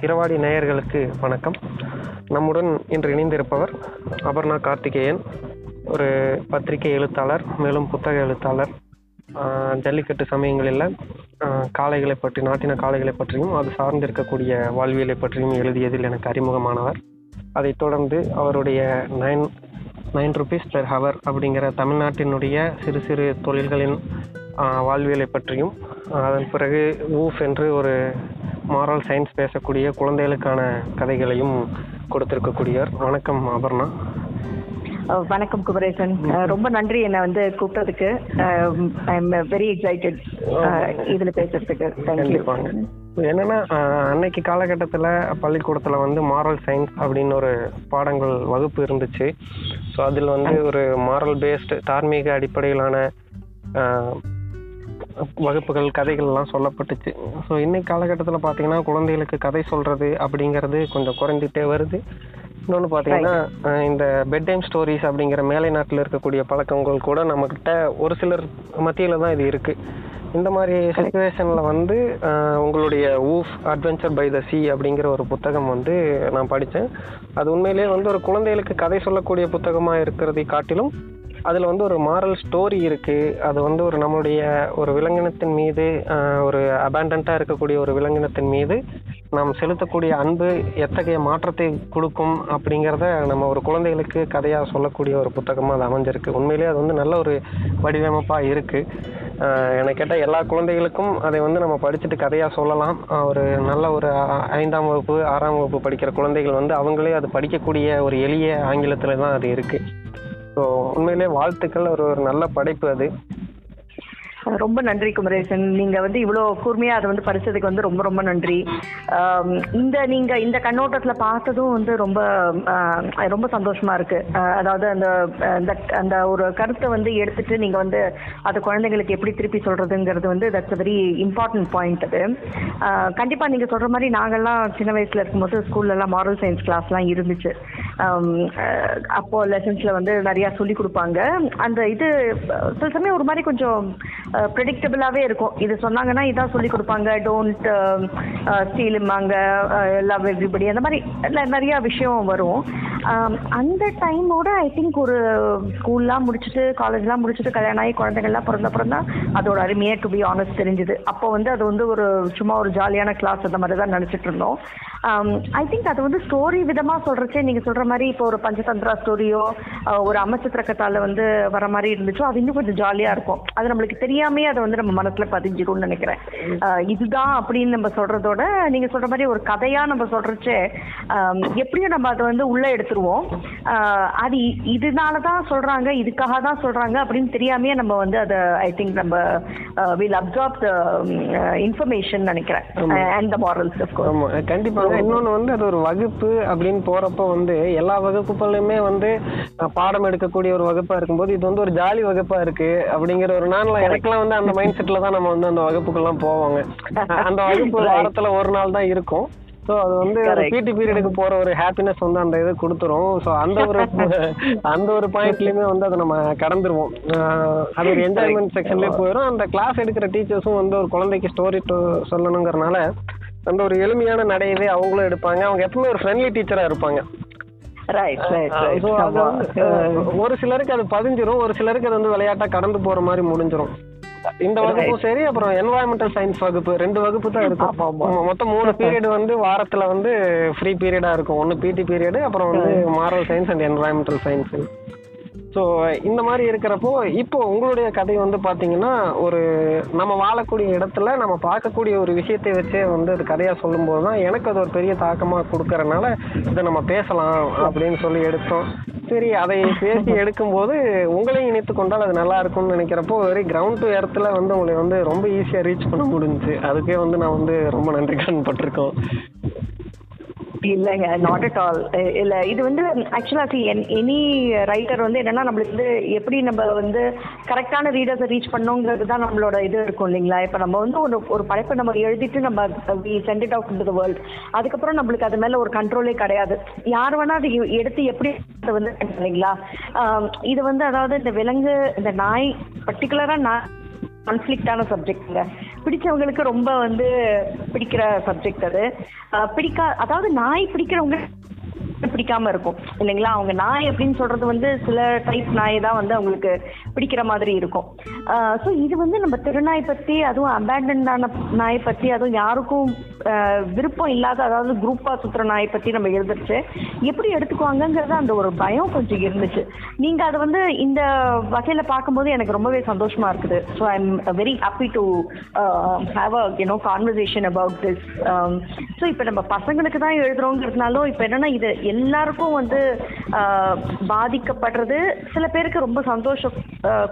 இரவாடி நேயர்களுக்கு வணக்கம். நம்முடன் இன்று இணைந்திருப்பவர் அபர்ணா கார்த்திகேயன் ஒரு பத்திரிகை எழுத்தாளர் மேலும் புத்தக எழுத்தாளர். ஜல்லிக்கட்டு சமயங்களில் காளைகளை பற்றி நாட்டின காளைகளை பற்றியும் அது சார்ந்திருக்கக்கூடிய வாழ்வியலை பற்றியும் எழுதியதில் எனக்கு அறிமுகமானவர். அதைத் தொடர்ந்து அவருடைய nine nine rupees per hour அப்படிங்கிற தமிழ்நாட்டினுடைய சிறு சிறு தொழில்களின் வாழ்வியலை பற்றியும் அதன் பிறகு ஊஃப் என்று ஒரு மாரல் சயின்ஸ் பேசக்கூடிய குழந்தைகளுக்கான கதைகளையும் கொடுத்திருக்கக்கூடியவர். வணக்கம் அபர்ணா. வணக்கம் குமரேசன். ரொம்ப நன்றி என்னை வந்து கூப்பிட்டதுக்கு. ஐ எம் வெரி எக்ஸைட்டட் இதுல பேசுறதுக்கு. தேங்க்யூ கண்டிப்பாங்க. என்னன்னா அன்னைக்கு காலகட்டத்தில் பள்ளிக்கூடத்தில் வந்து மாரல் சயின்ஸ் அப்படின்னு ஒரு பாடங்கள் வகுப்பு இருந்துச்சு. ஸோ அதில் வந்து ஒரு மாரல் பேஸ்டு தார்மீக அடிப்படையிலான வகுப்புகள் கதைகள்லாம் சொல்லப்பட்டுச்சு. ஸோ இன்னைக்கு காலகட்டத்தில் பார்த்தீங்கன்னா குழந்தைகளுக்கு கதை சொல்றது அப்படிங்கிறது கொஞ்சம் குறைந்துட்டே வருது. இன்னொன்று பார்த்தீங்கன்னா இந்த பெட் டைம் ஸ்டோரிஸ் அப்படிங்கிற மேலை நாட்டில் இருக்கக்கூடிய பழக்கங்கள் கூட நம்மக்கிட்ட ஒரு சிலர் மத்தியில் தான் இது இருக்கு. இந்த மாதிரி சுச்சுவேஷனில் வந்து உங்களுடைய woof adventure by the sea அப்படிங்கிற ஒரு புத்தகம் வந்து நான் படித்தேன் அது உண்மையிலேயே வந்து ஒரு குழந்தைகளுக்கு கதை சொல்லக்கூடிய புத்தகமாக இருக்கிறதை காட்டிலும் அதில் வந்து ஒரு மாரல் ஸ்டோரி இருக்குது அது வந்து ஒரு நம்மளுடைய ஒரு விலங்கினத்தின் மீது ஒரு அபேண்டண்ட்டாக இருக்கக்கூடிய ஒரு விலங்கினத்தின் மீது நாம் செலுத்தக்கூடிய அன்பு எத்தகைய மாற்றத்தை கொடுக்கும் அப்படிங்கிறத நம்ம ஒரு குழந்தைகளுக்கு கதையாக சொல்லக்கூடிய ஒரு புத்தகமாக அது அமைஞ்சிருக்கு. உண்மையிலேயே அது வந்து நல்ல ஒரு வடிவமைப்பாக இருக்குது என்னை கேட்டால் எல்லா குழந்தைகளுக்கும் அதை வந்து நம்ம படிச்சுட்டு கதையாக சொல்லலாம். ஒரு நல்ல ஒரு ஐந்தாம் வகுப்பு ஆறாம் வகுப்பு படிக்கிற குழந்தைகள் வந்து அவங்களே அது படிக்கக்கூடிய ஒரு எளிய ஆங்கிலத்தில் தான் அது இருக்குது ஸோ உண்மையிலே வாழ்த்துக்கள். ஒரு ஒரு நல்ல படைப்பு அது. ரொம்ப நன்றி குமரேசன். நீங்க வந்து இவ்வளோ கூர்மையா அதை வந்து படிச்சதுக்கு வந்து ரொம்ப ரொம்ப நன்றி. இந்த நீங்க இந்த கண்ணோட்டத்துல பார்த்ததும் வந்து ரொம்ப ரொம்ப சந்தோஷமா இருக்கு. அதாவது அந்த அந்த அந்த ஒரு கருத்தை வந்து எடுத்துட்டு நீங்க வந்து அது குழந்தைங்களுக்கு எப்படி திருப்பி சொல்றதுங்கிறது வந்து தட்ஸ் வெரி இம்பார்ட்டன்ட் பாயிண்ட் அது. கண்டிப்பா நீங்க சொல்ற மாதிரி நாங்கெல்லாம் சின்ன வயசுல இருக்கும்போது ஸ்கூல்ல எல்லாம் மாரல் சயின்ஸ் கிளாஸ்லாம் இருந்துச்சு. அப்போ லெசன்ஸ்ல வந்து நிறைய சொல்லி கொடுப்பாங்க. அந்த இது சில சமயம் ஒரு மாதிரி கொஞ்சம் ப்ரெடிக்டபிளாகவே இருக்கும். இது சொன்னாங்கன்னா இதான் சொல்லி கொடுப்பாங்க. டோன்ட் ஸ்டீலுமாங்க லவ் எவ்ரிபடி அந்த மாதிரி ந- நிறைய விஷயம் வரும். அந்த டைமோட ஐ திங்க் ஒரு ஸ்கூல்லாம் முடிச்சுட்டு காலேஜ்லாம் முடிச்சுட்டு கல்யாணம் ஆகி குழந்தைங்கள்லாம் பிறந்த அப்புறம் தான் அதோட அருமையே டு பி ஆனஸ்ட் தெரிஞ்சுது. அப்போ வந்து அது வந்து ஒரு சும்மா ஒரு ஜாலியான கிளாஸ் அந்த மாதிரி தான் நினச்சிட்டு இருந்தோம். ஐ திங்க் அது வந்து ஸ்டோரி விதமாக சொல்கிறச்சே நீங்கள் சொல்கிற மாதிரி இப்போ ஒரு பஞ்சதந்திரா ஸ்டோரியோ ஒரு அமைச்சத்திரக்கத்தால் வந்து வர மாதிரி இருந்துச்சோ அது இன்னும் கொஞ்சம் ஜாலியாக இருக்கும். அது நம்மளுக்கு தெரியாமே அதை வந்து நம்ம மனசுல பதிஞ்சிரும்னு நினைக்கிறேன். இதுதான் அப்படின்னு நம்ம சொல்றதோட நீங்க சொல்ற மாதிரி ஒரு கதையா நம்ம சொல்றச்சே எப்படியும் நம்ம அதை வந்து உள்ள எடுத்துருவோம். அது இதனால தான் சொல்றாங்க இதுக்காக தான் சொல்றாங்க அப்படின்னு தெரியாமையே நம்ம வந்து அதை ஐ திங்க் நம்ம வில் அப்சார்ப் த இன்ஃபர்மேஷன் நினைக்கிறேன். அண்ட் த மாரல்ஸ் கண்டிப்பாங்க. இன்னொன்னு வந்து அது ஒரு வகுப்பு அப்படின்னு போறப்ப வந்து எல்லா வகுப்புகளுமே வந்து பாடம் எடுக்கக்கூடிய ஒரு வகுப்பா இருக்கும்போது இது வந்து ஒரு ஜாலி வகுப்பா இருக்கு அப்படிங்கிற ஒரு நாள்லாம் எனக்கெல்லாம் வந்து அந்த மைண்ட் செட்ல தான் நம்ம வந்து அந்த வகுப்புக்கெல்லாம் போவாங்க. அந்த வகுப்பு. வாரத்துல ஒரு நாள் தான் இருக்கும். ஸோ அது வந்து. பிடி பீரியடுக்கு போற ஒரு ஹாப்பினஸ் வந்து அந்த இது கொடுத்துரும். ஸோ அந்த ஒரு அந்த ஒரு பாயிண்ட்லயுமே வந்து அதை நம்ம கடந்துருவோம். அது ஒரு என்ஜாய்மெண்ட் செக்ஷன்லேயே போயிடும் அந்த கிளாஸ் எடுக்கிற டீச்சர்ஸும் வந்து ஒரு குழந்தைக்கு ஸ்டோரி சொல்லணுங்கிறனால அந்த ஒரு எளிமையான நடையவே அவங்களும் எடுப்பாங்க. அவங்க எப்பவுமே ஒரு ஃப்ரெண்ட்லி டீச்சரா இருப்பாங்க. ஒரு சிலருக்கு அது பதிஞ்சிரும். ஒரு சிலருக்கு அது வந்து விளையாட்டா கடந்து போற மாதிரி முடிஞ்சிரும். இந்த வகுப்பும் சரி அப்புறம் என்வாயன்மெண்டல் சயின்ஸ் வகுப்பு ரெண்டு வகுப்பு தான் இருக்கும் மொத்தம் மூணு பீரியட் வந்து வாரத்துல வந்து ஃப்ரீ பீரியடா இருக்கும். ஒன்னு பிடி பீரியட் அப்புறம் வந்து moral science and environmental science so இந்த மாதிரி இருக்கிறப்போ இப்போ உங்களுடைய கதை வந்து பார்த்தீங்கன்னா ஒரு நம்ம வாழக்கூடிய இடத்துல நம்ம பார்க்கக்கூடிய ஒரு விஷயத்தை வச்சே வந்து அது கதையாக சொல்லும்போது தான் எனக்கு அது ஒரு பெரிய தாக்கமாக கொடுக்கறனால இதை நம்ம பேசலாம் அப்படின்னு சொல்லி எடுத்தோம். சரி அதை பேசி எடுக்கும்போது உங்களையும் இணைத்து கொண்டால் அது நல்லா இருக்கும்னு நினைக்கிறப்போ வெரி கிரவுண்ட் டு இடத்துல வந்து உங்களை வந்து ரொம்ப ஈஸியாக ரீச் பண்ண முடிஞ்சுச்சு. அதுக்கே வந்து நான் வந்து ரொம்ப நன்றி கடன்பட்டிருக்கோம் இல்லைங்க நாட் அட் ஆல் இல்ல இது வந்து ஆக்சுவலா எனி ரைட்டர் வந்து என்னன்னா நம்மளுக்கு வந்து எப்படி நம்ம வந்து கரெக்டான ரீடர்ஸை ரீச் பண்ணோங்கிறது தான் நம்மளோட இது இருக்கும் இல்லைங்களா? இப்போ நம்ம வந்து ஒரு ஒரு படைப்பை நம்ம எழுதிட்டு நம்ம we sent it out to world அதுக்கப்புறம் நம்மளுக்கு அது மேல ஒரு கண்ட்ரோலே கிடையாது. யார் வேணா அதை எடுத்து எப்படி அதை வந்து இல்லைங்களா? இது வந்து அதாவது இந்த விலங்கு இந்த நாய் பர்டிகுலரா நான் கான்ஃப்ளிக்டான சப்ஜெக்ட்ங்க பிடிச்சவங்களுக்கு ரொம்ப வந்து பிடிக்கிற சப்ஜெக்ட் அது. பிடிக்கா அதாவது நாய் பிடிக்கிறவங்க பிடிக்காம இருக்கும். இல்லைங்களா? அவங்க நாய் அப்படின்னு சொல்றது வந்து சில டைப் நாய் தான் வந்து அவங்களுக்கு பிடிக்கிற மாதிரி இருக்கும். ஸோ இது வந்து நம்ம திருநாய் பத்தி அதுவும் அபேண்டன்டான நாயை பத்தி அதுவும் யாருக்கும் ஆஹ் விருப்பம் இல்லாத அதாவது குரூப்பா சுத்துற நாயை பத்தி நம்ம எழுதிருச்சு எப்படி எடுத்துக்குவாங்கங்கிறது அந்த ஒரு பயம் கொஞ்சம் இருந்துச்சு. நீங்க அதை வந்து இந்த வகையில பார்க்கும்போது எனக்கு ரொம்பவே சந்தோஷமா இருக்குது. So I am very happy to have a you know conversation about this so இப்போ நம்ம பசங்களுக்கு தான் எழுதுறோங்கிறதுனாலும் இப்போ என்னன்னா இது எல்லாருக்கும் வந்து பாதிக்கப்படுறது சில பேருக்கு ரொம்ப சந்தோஷம்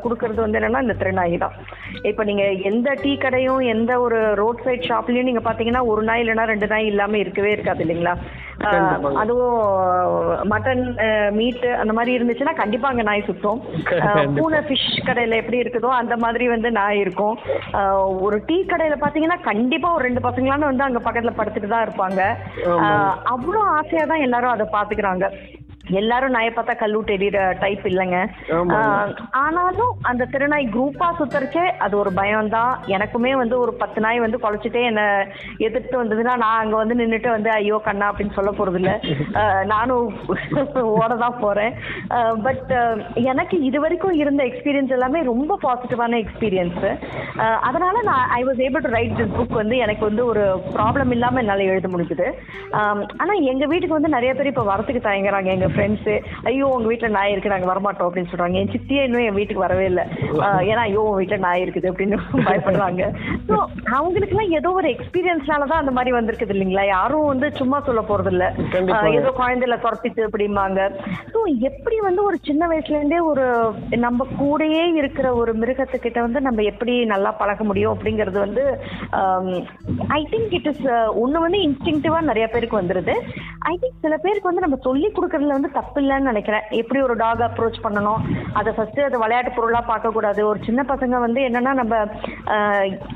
கொடுக்கறது வந்து என்னன்னா இந்த திருநாய் தான். இப்போ நீங்க எந்த டீ கடையும் எந்த ஒரு ரோட் சைட் ஷாப்லயும் நீங்க பாத்தீங்கன்னா ஒரு நாய் இல்லைன்னா ரெண்டு நாய் இல்லாம இருக்கவே இருக்காது இல்லைங்களா. அதுவும் மட்டன் மீட் அந்த மாதிரி இருந்துச்சுன்னா கண்டிப்பா அங்க நாய் சுத்தும். பூனை ஃபிஷ் கடையில எப்படி இருக்குதோ அந்த மாதிரி வந்து நாய் இருக்கும். ஒரு டீ கடையில பாத்தீங்கன்னா கண்டிப்பா ஒரு ரெண்டு பசங்களான வந்து அங்க பக்கத்துல படுத்துட்டு தான் இருப்பாங்க. அவ்வளோ ஆசையா தான் எல்லாரும் அதை பாத்துக்கிறாங்க. எல்லாரும் நாயை பார்த்தா கல்லூட்டு எறிகிற டைப் இல்லைங்க. ஆனாலும் அந்த திருநாய் குரூப்பா சுத்தறச்சே அது ஒரு பயம் தான் எனக்குமே வந்து ஒரு பத்து நாய் வந்து குலைச்சிட்டே என்ன எதிர்த்து வந்ததுன்னா நான் அங்க வந்து நின்னுட்டு வந்து ஐயோ கண்ணா அப்படின்னு சொல்ல போறது இல்ல நானும் ஓட தான் போறேன் பட் எனக்கு இது வரைக்கும் இருந்த எக்ஸ்பீரியன்ஸ் எல்லாமே ரொம்ப பாசிட்டிவான எக்ஸ்பீரியன்ஸ் அதனால நான் I was able to write this book வந்து எனக்கு வந்து ஒரு ப்ராப்ளம் இல்லாம என்னால எழுத முடிஞ்சுது. ஆனா எங்க வீட்டுக்கு வந்து நிறைய பேர் இப்ப வரத்துக்கு தயங்குறாங்க. எங்க ஃப்ரெண்ட்ஸ் ஐயோ உங்க வீட்ல நாய் இருக்கு நாங்க வரமாட்டோம் அப்படின்னு சொல்றாங்க. என் சித்தியே இன்னும் என் வீட்டுக்கு வரவே இல்லை. ஏன்னா ஐயோ உங்க வீட்ல நாய் இருக்குது அப்படின்னு பயப்படுறாங்க. ஸோ அவங்களுக்குலாம் ஏதோ ஒரு எக்ஸ்பீரியன்ஸ்னால தான் அந்த மாதிரி வந்திருக்குது இல்லைங்களா? யாரும் வந்து சும்மா சொல்ல போறது இல்ல ஏதோ குழந்தைல துரத்திட்டு அப்படிம்பாங்க. ஸோ எப்படி வந்து ஒரு சின்ன வயசுல இருந்தே ஒரு நம்ம கூடயே இருக்கிற ஒரு மிருகத்துக்கிட்ட வந்து நம்ம எப்படி நல்லா பழக முடியும் அப்படிங்கிறது வந்து ஐ திங்க் இட் இஸ் ஒன்று வந்து இன்ஸ்டிங்டிவா நிறைய பேருக்கு வந்துருது. ஐ திங்க் சில பேருக்கு வந்து நம்ம சொல்லி கொடுக்கறதுல வந்து தப்பு இல்லைன்னு நினைக்கிறேன். எப்படி ஒரு டாக் அப்ரோச் பண்ணணும்? அதை ஃபர்ஸ்ட் அதை விளையாட்டு பொருளா பார்க்க கூடாது ஒரு சின்ன பசங்க வந்து என்னன்னா நம்ம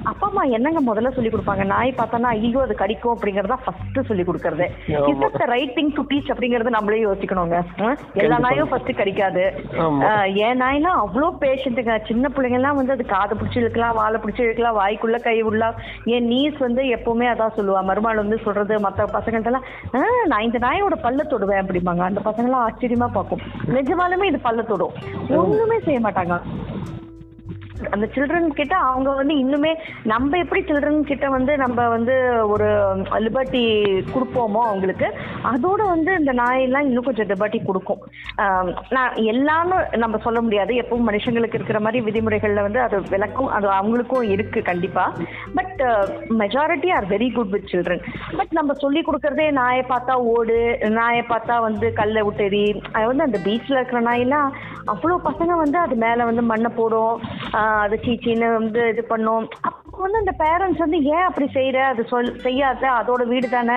அப்பா அம்மா என்னங்க முதல்ல சொல்லி கொடுப்பாங்க? நாய் பார்த்தோன்னா ஐயோ அது கடிக்கும் அப்படிங்கறத ஃபர்ஸ்ட் சொல்லி கொடுக்கறது. Is the right thing to teach அப்படிங்கறது நம்மளே யோசிக்கணுங்க. எல்லா நாயும் ஃபர்ஸ்ட் கடிக்காது. என் நாய்லாம் அவ்வளோ பேஷண்ட்டுங்க சின்ன பிள்ளைங்க எல்லாம் வந்து அது காதை பிடிச்சி இழுக்கலாம் வாழை பிடிச்சி இழுக்கலாம் வாய்க்குள்ள கை விடலாம் என் நீஸ் வந்து எப்பவுமே அதான் சொல்லுவா. மருமாள் வந்து சொல்றது மற்ற பசங்கள்ட்ட எல்லாம் "ஆ, நான் இந்த நாயோட பல்ல தொடுவேன் அப்படிம்பாங்க. அந்த பசங்களாம் ஆச்சரியமா பார்க்கும். நிஜமாலுமே இது பல்ல தொடும் ஒண்ணுமே செய்ய மாட்டாங்க. அந்த சில்ட்ரன் கிட்ட அவங்க வந்து இன்னுமே நம்ம எப்படி சில்ட்ரன் கிட்ட வந்து நம்ம வந்து ஒரு லிபர்ட்டி கொடுப்போமோ அவங்களுக்கு அதோட வந்து இந்த நாயெல்லாம் இன்னும் கொஞ்சம் லிபர்ட்டி கொடுக்கும். நான் எல்லாமே நம்ம சொல்ல முடியாது. எப்பவும் மனுஷங்களுக்கு இருக்கிற மாதிரி விதிமுறைகள்ல வந்து அது விளக்கும் அது அவங்களுக்கும் இருக்கு கண்டிப்பா. But majority are very good with children but நம்ம சொல்லி கொடுக்கறதே நாயை பார்த்தா ஓடு நாயை பார்த்தா வந்து கல்லை விட்டெறி அது வந்து அந்த பீச்ல இருக்கிற நாயெல்லாம் அவ்வளோ பசங்க வந்து அது மேல வந்து மண்ணை போடும். அது சீச்சின்னு வந்து இது பண்ணும். அப்போ வந்து அந்த பேரண்ட்ஸ் வந்து ஏன் அப்படி செய்யற அது சொல் செய்யாத. அதோட வீடு தானே.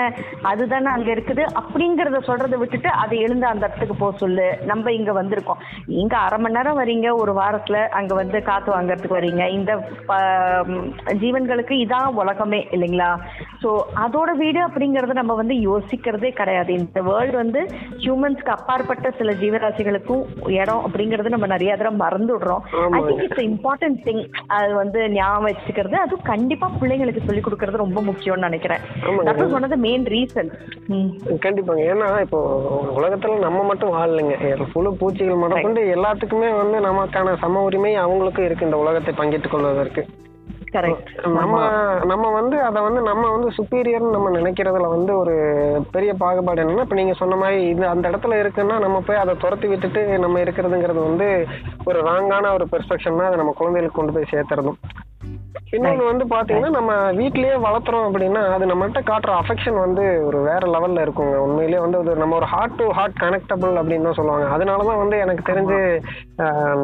அதுதானே அங்க இருக்குது. அப்படிங்கறத சொல்றதை விட்டுட்டு அதை எழுந்து அந்த இடத்துக்கு போக சொல்லு. நம்ம இங்க வந்திருக்கோம். நீங்க அரை மணி நேரம் வரீங்க. ஒரு வாரத்துல அங்க வந்து காத்து வாங்குறதுக்கு வரீங்க. இந்த ஜீவன்களுக்கு இதான் உலகமே இல்லைங்களா? ஸோ அதோட வீடு அப்படிங்கறத நம்ம வந்து யோசிக்கிறதே கிடையாது. இந்த வேர்ல்டு வந்து ஹியூமன்ஸ்க்கு அப்பாற்பட்ட சில ஜீவராசிகளுக்கும் இடம் அப்படிங்கறது நம்ம நிறைய தடவை மறந்துடுறோம். I. Think it's important thing அது வந்து ஞாபகம் வச்சுக்கிறது அதுவும் கண்டிப்பா பிள்ளைங்களுக்கு சொல்லி கொடுக்கறது ரொம்ப முக்கியம்னு நினைக்கிறேன். டாக்டர் சொன்னது மெயின் ரீசன் கண்டிப்பாங்க. ஏன்னா இப்போ உலகத்துல நம்ம மட்டும் வாழலைங்க. புழு பூச்சிகள் முதற்கொண்டு எல்லாத்துக்குமே வந்து நமக்கான சம உரிமை அவங்களுக்கும் இருக்கு. இந்த உலகத்தை பங்கிட்டுக் கொள்வதற்கு. நம்ம நம்ம வந்து அதை வந்து நம்ம வந்து சுப்பீரியர்னு நம்ம நினைக்கிறதுல வந்து ஒரு பெரிய பாகுபாடு என்னன்னா இப்ப நீங்க சொன்ன மாதிரி இது அந்த இடத்துல இருக்குன்னா நம்ம போய் அதை துரத்தி விட்டுட்டு நம்ம இருக்கிறதுங்கிறது வந்து ஒரு ராங்கான ஒரு பெர்ஸ்பெக்ஷன் தான் அதை நம்ம குழந்தைகளுக்கு கொண்டு போய் சேர்த்துறதும். இன்னொன்று வந்து பாத்தீங்கன்னா நம்ம வீட்லயே வளர்த்துறோம் அப்படின்னா அது நம்மகிட்ட காட்டுற அஃபெக்ஷன் வந்து ஒரு வேற லெவல்ல இருக்குங்க. உண்மையிலேயே வந்து அது நம்ம ஒரு ஹார்ட் டு ஹார்ட் கனெக்டபிள் அப்படின்னு தான் சொல்லுவாங்க. அதனால தான் வந்து எனக்கு தெரிஞ்சு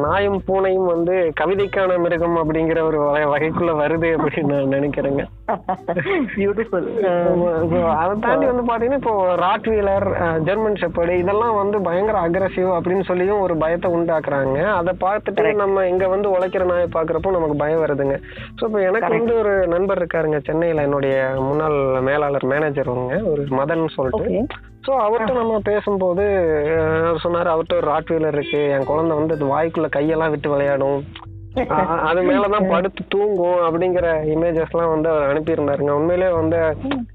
நாயும் பூனையும் வந்து கவிதைக்கான மிருகம் அப்படிங்கிற ஒரு வகை- வகைக்குள்ள வருது அப்படின்னு நான் நினைக்கிறேங்க. அதை தாண்டி வந்து பாத்தீங்கன்னா இப்போ ராட் வீலர் ஜெர்மன் ஷெப்பர்டு இதெல்லாம் வந்து பயங்கர அக்ரஸிவ் அப்படின்னு சொல்லியும் ஒரு பயத்தை உண்டாக்குறாங்க. அதை பார்த்துட்டு நம்ம இங்க வந்து உழைக்கிற நாயை பாக்குறப்போ நமக்கு பயம் வருதுங்க. ஸோ இப்போ எனக்கு வந்து ஒரு நண்பர் இருக்காருங்க சென்னையில என்னுடைய முன்னாள் மேலாளர் மேனேஜர் அவங்க ஒரு மதன் சொல்லிட்டு. ஸோ அவர்கிட்ட நம்ம பேசும்போது சொன்னார் அவர்கிட்ட ஒரு ராட் வீலர் இருக்கு என் குழந்தை வந்து அது வாய்க்குள்ள கையெல்லாம் விட்டு விளையாடும். அது மேலதான் படுத்து தூங்கும் அப்படிங்கிற இமேஜஸ் எல்லாம் வந்து அவர் அனுப்பியிருந்தாருங்க. உண்மையிலே வந்து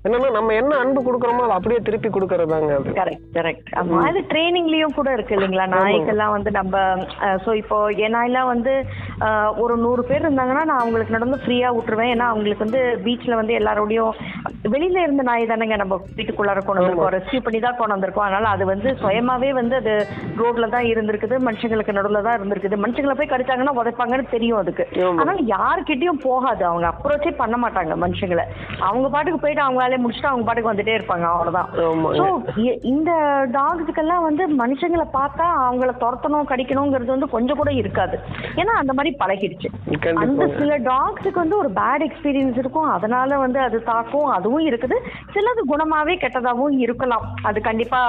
என்னன்னா நம்ம என்ன அன்பு கொடுக்குறோமோ அதை அப்படியே திருப்பி கொடுக்கறதாங்க அது. கரெக்ட் கரெக்ட் ஆமா அது ட்ரைனிங்லயும் கூட இருக்கு இல்லைங்களா? நாய்க்கெல்லாம் வந்து நம்ம ஸோ இப்போ என் நாயெல்லாம் வந்து ஒரு நூறு பேர் இருந்தாங்கன்னா நான் அவங்களுக்கு நடந்து ஃப்ரீயா விட்டுருவேன். ஏன்னா அவங்களுக்கு வந்து பீச்ல வந்து எல்லாரோடையும் வெளியில இருந்த நாய் தானேங்க நம்ம வீட்டுக்குள்ளார கொண்டு வந்திருக்கோம். ரெஸ்கியூ பண்ணி தான் கொண்டு வந்திருக்கோம். அதனால அது வந்து சுயமாவே வந்து அது ரோட்ல தான் இருந்திருக்குது. மனுஷங்களுக்கு நடுவுல தான் இருந்திருக்குது. மனுஷங்களை போய் கடிச்சாங்கன்னா உதைப்பாங்கன்னு தெரியும் அதுக்கு. ஆனா யார்கிட்டயும் போகாது அவங்க. அப்ரோச்சே பண்ண மாட்டாங்க மனுஷங்களை. அவங்க பாட்டுக்கு போயிட்டு அவங்க வேலையை முடிச்சுட்டு அவங்க பாட்டுக்கு வந்துட்டே இருப்பாங்க. அவ்வளவுதான். இந்த டாக்ஸுக்கெல்லாம் வந்து மனுஷங்களை பார்த்தா அவங்கள துரத்தணும் கடிக்கணுங்கிறது வந்து கொஞ்சம் கூட இருக்காது. ஏன்னா அந்த மாதிரி பழகிடுச்சு. அந்த சில டாக்ஸுக்கு வந்து ஒரு பேட் எக்ஸ்பீரியன்ஸ் இருக்கும். அதனால வந்து அது தாக்கும் அதுவும் இருக்குது. சிலது குணமாவே கெட்டதாகவும் இருக்கலாம். அது கண்டிப்பா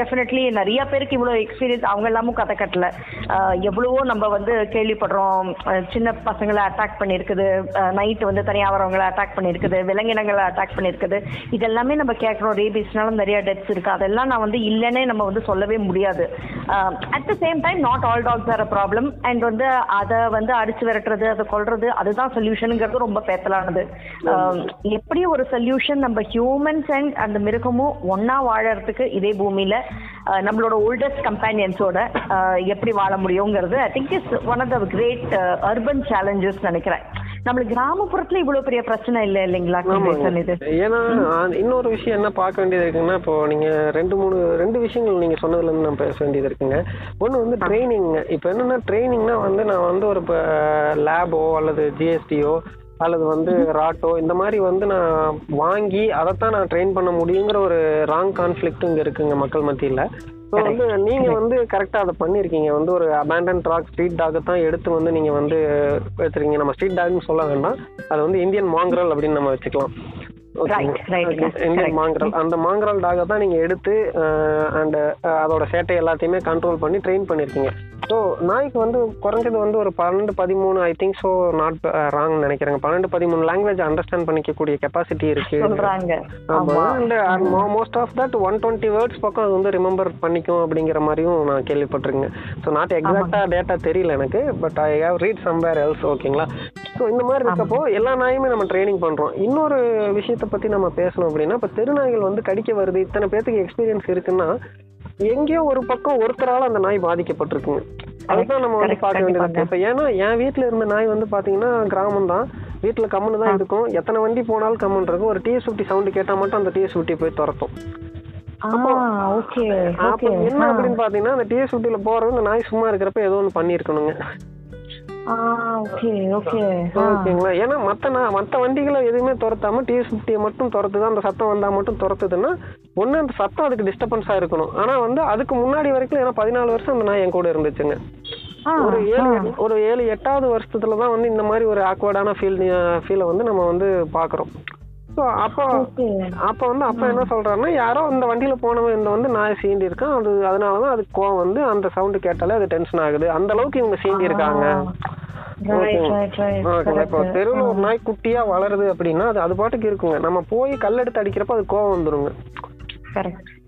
டெஃபினெட்லி நிறைய பேருக்கு இவ்வளவு எக்ஸ்பீரியன்ஸ் அவங்க எல்லாமும் கதை கட்டல. எவ்வளவோ நம்ம வந்து கேள்விப்படுறோம். சின்ன பசங்களை அட்டாக் பண்ணியிருக்குது. நைட்டு வந்து தனியாக வரவங்களை அட்டாக் பண்ணியிருக்குது. விலங்கினங்களை அட்டாக் பண்ணியிருக்குது. இதெல்லாமே நம்ம கேட்குறோம். ரேபிஸ்னாலும் நிறைய டெத்ஸ் இருக்குது அதெல்லாம் நான் வந்து இல்லைன்னே நம்ம வந்து சொல்லவே முடியாது. At the same time not all dogs are a problem and வந்து அதை வந்து அடிச்சு விரட்டுறது அதை கொள்றது அதுதான் சொல்யூஷனுங்கிறது ரொம்ப பேத்தலானது. எப்படி ஒரு சொல்யூஷன் நம்ம ஹியூமன்ஸ் அண்ட் அந்த மிருகமும் ஒன்னா வாழறதுக்கு இதே பூமியில நம்மளோட ஓல்டஸ்ட் கம்பேனியன்ஸோட எப்படி வாழ முடியுங்கிறது I think is one of the great urban challenges நினைக்கிறேன். நம்மளுக்கு கிராமப்புறத்துல இவ்வளவு பெரிய பிரச்சனை இல்லை இல்லைங்களா? ஏன்னா இன்னொரு விஷயம் என்ன பார்க்க வேண்டியது இருக்குன்னா இப்போ நீங்க ரெண்டு மூணு ரெண்டு விஷயங்கள் நீங்க சொன்னதுல இருந்து நான் பேச வேண்டியது இருக்குங்க. ஒண்ணு வந்து ட்ரைனிங் இப்போ என்னன்னா ட்ரைனிங்னா வந்து நான் வந்து ஒரு லேபோ அல்லது ஜிஎஸ்டியோ அல்லது வந்து ராட்டோ இந்த மாதிரி வந்து நான் வாங்கி அதைத்தான் நான் ட்ரெயின் பண்ண முடியுங்கிற ஒரு ராங் கான்ஃப்ளிக்ட் இங்க இருக்குங்க மக்கள் மத்தியில. ஸோ வந்து நீங்க வந்து கரெக்டா அதை பண்ணிருக்கீங்க. வந்து ஒரு அபேண்டன் டாக் ஸ்ட்ரீட் டாக் தான் எடுத்து வந்து நீங்க வந்து வச்சிருக்கீங்க நம்ம ஸ்ட்ரீட் டாக்னு சொல்ல வேண்டாம். அது வந்து இந்தியன் மாங்கரல் அப்படின்னு நம்ம வச்சுக்கலாம். இந்தியன். மாங்கரல் அந்த மாங்கரல் டாகை தான் நீங்க எடுத்து அண்ட் அதோட சேட்டை எல்லாத்தையுமே கண்ட்ரோல் பண்ணி ட்ரெயின் பண்ணிருக்கீங்க. ஸோ நாய்க்கு வந்து குறைஞ்சது வந்து ஒரு பன்னெண்டு பதிமூணு I think so not wrong நினைக்கிறேங்க. பன்னெண்டு பதிமூணு லாங்குவேஜ் அண்டர்ஸ்டாண்ட் பண்ணிக்கக்கூடிய கெப்பாசிட்டி இருக்கு. And most of that one twenty words பக்கம் அது வந்து ரிமெம்பர் பண்ணிக்கும் அப்படிங்கிற மாதிரியும் நான் கேள்விப்பட்டிருக்கேன் ஸோ நாட் எக்ஸாக்டா டேட்டா தெரியல எனக்கு but I have read somewhere else ஓகேங்களா ஸோ இந்த மாதிரி இருக்கப்போ எல்லா நாயுமே நம்ம ட்ரைனிங் பண்றோம். இன்னொரு விஷயத்தை பத்தி நம்ம பேசணும் அப்படின்னா இப்போ தெருநாய்கள் வந்து கடிக்க வருது. இத்தனை பேத்துக்கு எக்ஸ்பீரியன்ஸ் இருக்குன்னா எங்கேயோ ஒரு பக்கம் ஒருத்தரால அந்த நாய் பாதிக்கப்பட்டிருக்குங்க. அதுதான் நம்ம வந்து பார்க்க வேண்டியது. இப்போ ஏன்னா என் வீட்ல இருந்த நாய் வந்து பாத்தீங்கன்னா கிராமம் தான் வீட்டுல கம்முன்னு தான் இருக்கும். எத்தனை வண்டி போனாலும் கம்முன்னு இருக்கும். ஒரு டிஎஸ் ஃபிஃப்டி சவுண்டு கேட்டா மட்டும் அந்த டிஎஸ் ஃபிஃப்டி போய் துரத்தும். அப்ப என்ன அப்படின்னு பாத்தீங்கன்னா அந்த டிஎஸ் ஃபிஃப்டில போறது இந்த நாய் சும்மா இருக்கிறப்ப ஏதோ ஒன்று பண்ணியிருக்கணுங்க. ஓகேங்களா? ஏன்னா மத்த நான் மத்த வண்டிகளை எதுவுமே துரத்தாம டிஎஸ் மட்டும் துரத்துது அந்த சத்தம் வந்தா மட்டும் துரத்துதுன்னா ஒண்ணு அந்த சத்தம் அதுக்கு டிஸ்டர்பன்ஸா இருக்கணும். ஆனா வந்து அதுக்கு முன்னாடி வரைக்கும் ஏன்னா பதினாலு வருஷம் அந்த நாய் என் கூட இருந்துச்சுங்க. ஒரு ஏழு ஒரு ஏழு எட்டாவது வருஷத்துல தான் வந்து இந்த மாதிரி ஒரு ஆக்வர்டான ஃபீல் ஃபீலை வந்து நம்ம வந்து பாக்குறோம். ஸோ அப்போ அப்போ வந்து அப்போ என்ன சொல்றாருன்னா யாரோ இந்த வண்டியில போனவன் இந்த வந்து நாய் சீண்டி இருக்கான். அது அதனால தான் அதுக்கு கோவம் வந்து அந்த சவுண்டு கேட்டாலே அது டென்ஷன் ஆகுது. அந்த அளவுக்கு இவங்க சீண்டி இருக்காங்க. ரைட் ரைட் ரைட் ஓகேங்களா இப்போ தெருவில் ஒரு நாய் குட்டியா வளருது அப்படின்னா அது அது பாட்டுக்கு இருக்குங்க. நம்ம போய் கல்லெடுத்து அடிக்கிறப்ப அது கோவம் வந்துருங்க.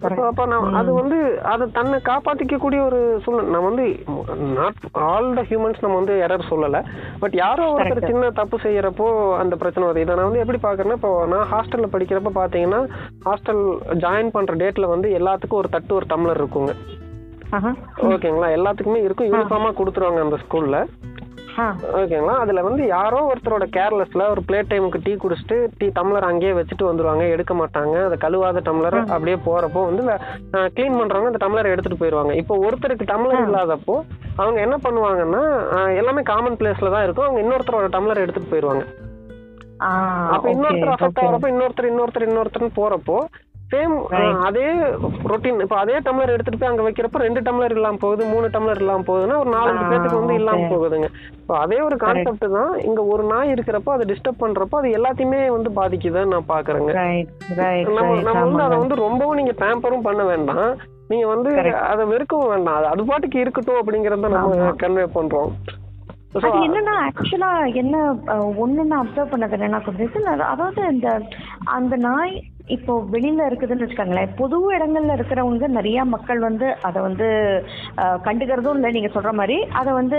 அப்போ அப்போ நான் அது வந்து அது தன்னை காப்பாத்திக்கக்கூடிய ஒரு சூழ்நிலை. நம்ம வந்து நாட் ஆல் த ஹியூமன்ஸ் நம்ம வந்து எரர் சொல்லலை. பட் யாரோ ஒருத்தர் சின்ன தப்பு செய்யறப்போ அந்த பிரச்சனை வருது. இதை நான் வந்து எப்படி பார்க்கறேன்னா இப்போ நான் ஹாஸ்டலில் படிக்கிறப்ப பார்த்தீங்கன்னா ஹாஸ்டல் ஜாயின் பண்ணுற டேட்டில் வந்து எல்லாத்துக்கும் ஒரு தட்டு ஒரு டம்ளர் இருக்குங்க. ஓகேங்களா எல்லாத்துக்குமே இருக்கும். யூனிஃபார்மாக கொடுத்துருவாங்க அந்த ஸ்கூலில் ஓகேங்களா? அதுல வந்து யாரோ ஒருத்தரோட கேர்லெஸ்ல ஒரு பிளே டைமுக்கு டீ குடிச்சிட்டு டீ டம்ளர் அங்கேயே வச்சுட்டு வந்துருவாங்க. எடுக்க மாட்டாங்க. அந்த கழுவாத டம்ளர் அப்படியே போறப்போ வந்து க்ளீன் பண்றவங்க அந்த டம்ளர் எடுத்துட்டு போயிடுவாங்க இப்போ ஒருத்தருக்கு டம்ளர் இல்லாதப்போ அவங்க என்ன பண்ணுவாங்கன்னா எல்லாமே காமன் பிளேஸ்ல தான் இருக்கும். அவங்க இன்னொருத்தரோட டம்ளர் எடுத்துட்டு போயிடுவாங்க ஆ அப்ப இன்னொருத்தர் அஃபெக்ட் ஆகிறப்ப இன்னொருத்தர் இன்னொருத்தர் இன்னொருத்தர்னு போறப்போ சேம் அதே ரொட்டீன் இப்போ அதே டம்ளர் எடுத்துட்டு போய் அங்க வைக்கிறப்ப ரெண்டு டம்ளர் இல்லாம போகுது மூணு டம்ளர் இல்லாம போகுதுன்னா ஒரு நாலஞ்சு ஆ, பேத்துக்கு வந்து இல்லாம okay. போகுதுங்க. இப்போ அதே ஒரு கான்செப்ட் தான். இங்க ஒரு நாய் இருக்கிறப்போ அதை டிஸ்டர்ப் பண்றப்போ அது எல்லாத்தையுமே வந்து பாதிக்குதுன்னு நான் பாக்குறேங்க. நம்ம நம்ம வந்து அதை வந்து ரொம்பவும் நீங்க பேம்பரும் பண்ண வேண்டாம். நீங்க வந்து. அதை வெறுக்கவும் வேண்டாம். அது பாட்டுக்கு இருக்கட்டும் அப்படிங்கறத நம்ம. கன்வே பண்றோம். அது என்னன்னா ஆக்சுவலா என்ன ஒண்ணு நான் அப்சர்வ் பண்ணது என்னன்னா கொஞ்சம் அதாவது இந்த அந்த நாய் இப்போ வெளியில இருக்குதுன்னு வச்சுக்கோங்களேன் பொது இடங்கள்ல இருக்கிறவங்க நிறைய மக்கள் வந்து அதை வந்து கண்டுக்கிறதும் இல்லை நீங்க சொல்ற மாதிரி. அதை வந்து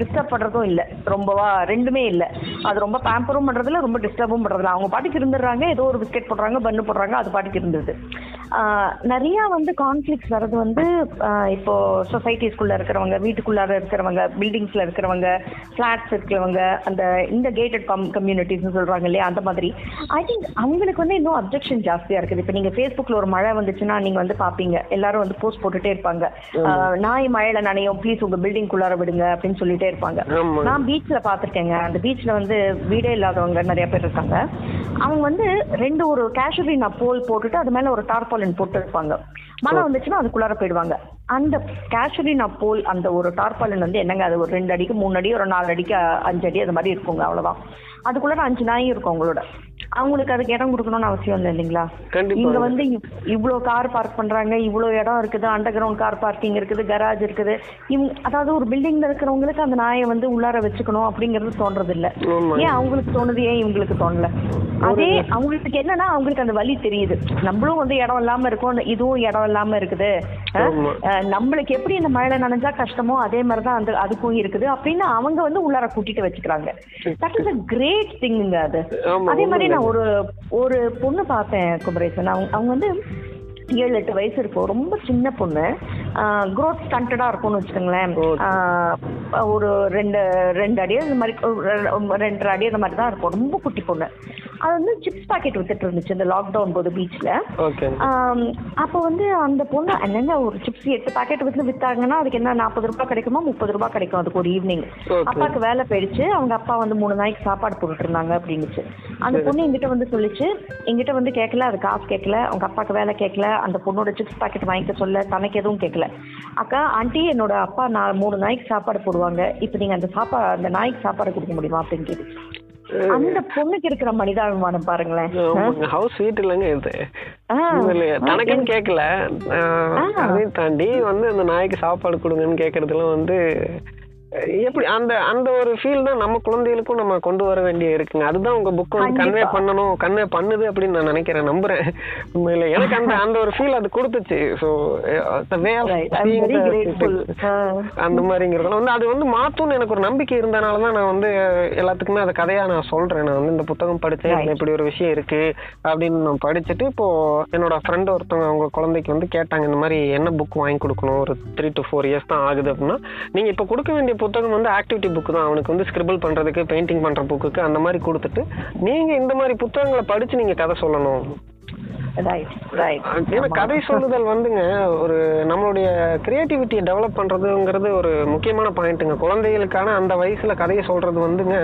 டிஸ்டர்ப் பண்றதும் இல்லை. ரொம்பவா ரெண்டுமே இல்லை. அது ரொம்ப பேம்பரும் பண்றதுல ரொம்ப டிஸ்டர்பும் பண்றதுல அவங்க பாட்டுக்கு இருந்துடுறாங்க ஏதோ ஒரு பிஸ்கெட் போடுறாங்க பண்ணு போடுறாங்க அது பாட்டுக்கு இருந்தது. நிறைய வந்து கான்ஃப்ளிக்ஸ் வர்றது வந்து இப்போ சொசைட்டிஸ்குள்ள இருக்கிறவங்க வீட்டுக்குள்ளார இருக்கிறவங்க பில்டிங்ஸ்ல இருக்கிறவங்க ஃபிளாட்ஸ் இருக்கிறவங்க அந்த இந்த கேட்டட் கம் கம்யூனிட்டிஸ்னு சொல்றாங்க இல்லையா அந்த மாதிரி. ஐ திங்க் அவங்களுக்கு வந்து இன்னும் அப்ஜெக்ஷன் ஜாஸ்தியா இருக்குது. இப்போ நீங்க ஃபேஸ்புக்ல ஒரு மழை வந்துச்சுன்னா நீங்க வந்து பாப்பீங்க. எல்லாரும் வந்து போஸ்ட் போட்டுட்டே இருப்பாங்க. நாய் மழையில நனையும் ப்ளீஸ் உங்க பில்டிங் குள்ளார விடுங்க அப்படின்னு சொல்லிட்டே இருப்பாங்க. நான் பீச்ல பாத்திருக்கேங்க. அந்த பீச்ல வந்து வீடே இல்லாதவங்க நிறைய பேர் இருக்காங்க. அவங்க வந்து ரெண்டு ஒரு கேஷுரினா போல் போட்டுட்டு அது மேல ஒரு டார்பாலின் போட்டு இருப்பாங்க மழை வந்துச்சுன்னா அதுக்குள்ளார போயிடுவாங்க. அந்த கேஷுரினா போல் அந்த ஒரு டார்பாலின் வந்து என்னங்க அது ஒரு ரெண்டு அடிக்கு மூணு அடி ஒரு நாலு அடிக்கு அஞ்சு அடி அது மாதிரி இருக்குங்க அவ்வளவுதான். அதுக்குள்ளார அஞ்சு நாயும் இருக்கும் அவங்களோட அவங்களுக்கு அதுக்கு இடம் கொடுக்கணும்னு அவசியம் இல்லை இல்லைங்களா? இங்க வந்து இவ்- இவ்ளோ கார் பார்க் பண்றாங்க இவ்ளோ இடம் இருக்குது அண்டர் கிரவுண்ட் கார் பார்க்கிங் இருக்குது கராஜ் இருக்குது. இவங்க அதாவது ஒரு பில்டிங்ல இருக்கிறவங்களுக்கு அந்த நாயை வந்து உள்ளார வச்சுக்கணும் அப்படிங்கிறது தோன்றது இல்ல ஏன் அவங்களுக்கு தோணுது ஏன் இவங்களுக்கு தோணல? அதே அவங்களுக்கு என்னன்னா அவங்களுக்கு அந்த வலி தெரியுது. நம்மளும் வந்து இடம் இல்லாம இருக்கோம் இதுவும் இடம் இல்லாம இருக்குது. நம்மளுக்கு எப்படி இந்த மழையில நனைஞ்சா கஷ்டமோ அதே மாதிரிதான் அந்த அதுக்கும் இருக்குது. அப்படின்னு அவங்க வந்து உள்ளார கூட்டிட்டு வச்சுக்கிறாங்க. தட் இஸ் அ கிரேட் திங்குங்க அது. அதே மாதிரி உண்மைதான். நான் ஒரு ஒரு பொண்ணு பார்த்தேன் குமரேசன். அவங்க அவங்க வந்து ஏழு எட்டு வயசு இருக்கும். ரொம்ப சின்ன பொண்ணு. க்ரோத் ஸ்டண்டடா இருக்கும்னு வச்சுக்கோங்களேன். ஒரு ரெண்டு ரெண்டு அடி அந்த மாதிரி ரெண்டரை அடி அந்த மாதிரி தான் இருக்கும். ரொம்ப குட்டி பொண்ணு. அது வந்து சிப்ஸ் பாக்கெட் வித்துட்டு இருந்துச்சு இந்த லாக்டவுன் போது ஆம், அப்போ வந்து அந்த பொண்ணு என்னங்க ஒரு சிப்ஸ் எட்டு பாக்கெட் வந்து வித்தாங்கன்னா அதுக்கு என்ன நாற்பது ரூபாய் கிடைக்குமா? முப்பது ரூபாய் கிடைக்கும் அதுக்கு ஒரு ஈவினிங். அப்பாவுக்கு வேலை போயிடுச்சு. அவங்க அப்பா வந்து மூணு நாளைக்கு சாப்பாடு போட்டுட்டு இருந்தாங்க அப்படின்னுச்சு. அந்த பொண்ணு எங்கிட்ட வந்து சொல்லிச்சு எங்கிட்ட வந்து கேட்கல அது காசு கேட்கல அவங்க அப்பாவுக்கு வேலை கேட்கல அந்த பொண்ணோட சிப்ஸ் பாக்கெட் வாங்கிக்க சொல்ல தனக்கு எதுவும் கேட்கல அக்கா ஆண்டி என்னோட அப்பா நான் மூணு நாளைக்கு சாப்பாடு போடுவாங்க. இப்போ நீங்க அந்த சாப்பாடு அந்த நாய்க்கு சாப்பாடு கொடுக்க முடியுமா அப்படின்னு கேட்டுச்சு அந்த பொண்ணுக்கு இருக்கிற மனிதாபிமானம் பாருங்களேன். ஹவுஸ் ஸ்வீட் இல்லைங்க இது. தனக்குன்னு கேட்கல. அதையும் தாண்டி வந்து அந்த நாய்க்கு சாப்பாடு கொடுங்கன்னு கேட்கறதுலாம் வந்து எப்படி அந்த அந்த ஒரு ஃபீல் தான் நம்ம குழந்தைகளுக்கும் நம்ம கொண்டு வர வேண்டிய இருக்குங்க அதுதான் உங்க புக் வந்து கன்வே. பண்ணணும் கன்வே பண்ணுது அப்படின்னு நான் நினைக்கிறேன் நம்புறேன் உண்மையில எனக்கு அந்த அந்த ஒரு ஃபீல் அது கொடுத்துச்சு ஸோ. ஆ. அந்த மாதிரிங்கிறதுல வந்து அது வந்து மாத்தும்னு எனக்கு ஒரு நம்பிக்கை இருந்தனால தான் நான் வந்து எல்லாத்துக்குமே அதை கதையா நான் சொல்றேன் நான் வந்து இந்த புத்தகம் படிச்சேன். இப்படி ஒரு விஷயம் இருக்கு அப்படின்னு நான் படிச்சுட்டு இப்போ என்னோட ஃப்ரெண்ட் ஒருத்தவங்க அவங்க குழந்தைக்கு வந்து கேட்டாங்க இந்த மாதிரி என்ன புக் வாங்கி கொடுக்கணும் ஒரு த்ரீ டு ஃபோர் இயர்ஸ் தான் ஆகுது அப்படின்னா நீங்க இப்போ கொடுக்க வேண்டிய புத்தகம் வந்து ஆக்டிவிட்டி புக் தான். அவனுக்கு வந்து ஸ்கிரிபிள் பண்றதுக்கு பெயிண்டிங் பண்ற புக்குக்கு அந்த மாதிரி கொடுத்துட்டு நீங்க இந்த மாதிரி புத்தகங்களை படிச்சு நீங்க கதை சொல்லணும். ஏன்னா கதை சொல்லுதல் வந்துங்க ஒரு நம்மளுடைய கிரியேட்டிவிட்டியை டெவலப் பண்றதுங்கிறது ஒரு முக்கியமான பாயிண்ட்டுங்க குழந்தைகளுக்கான அந்த வயசுல கதையை சொல்றது வந்துங்க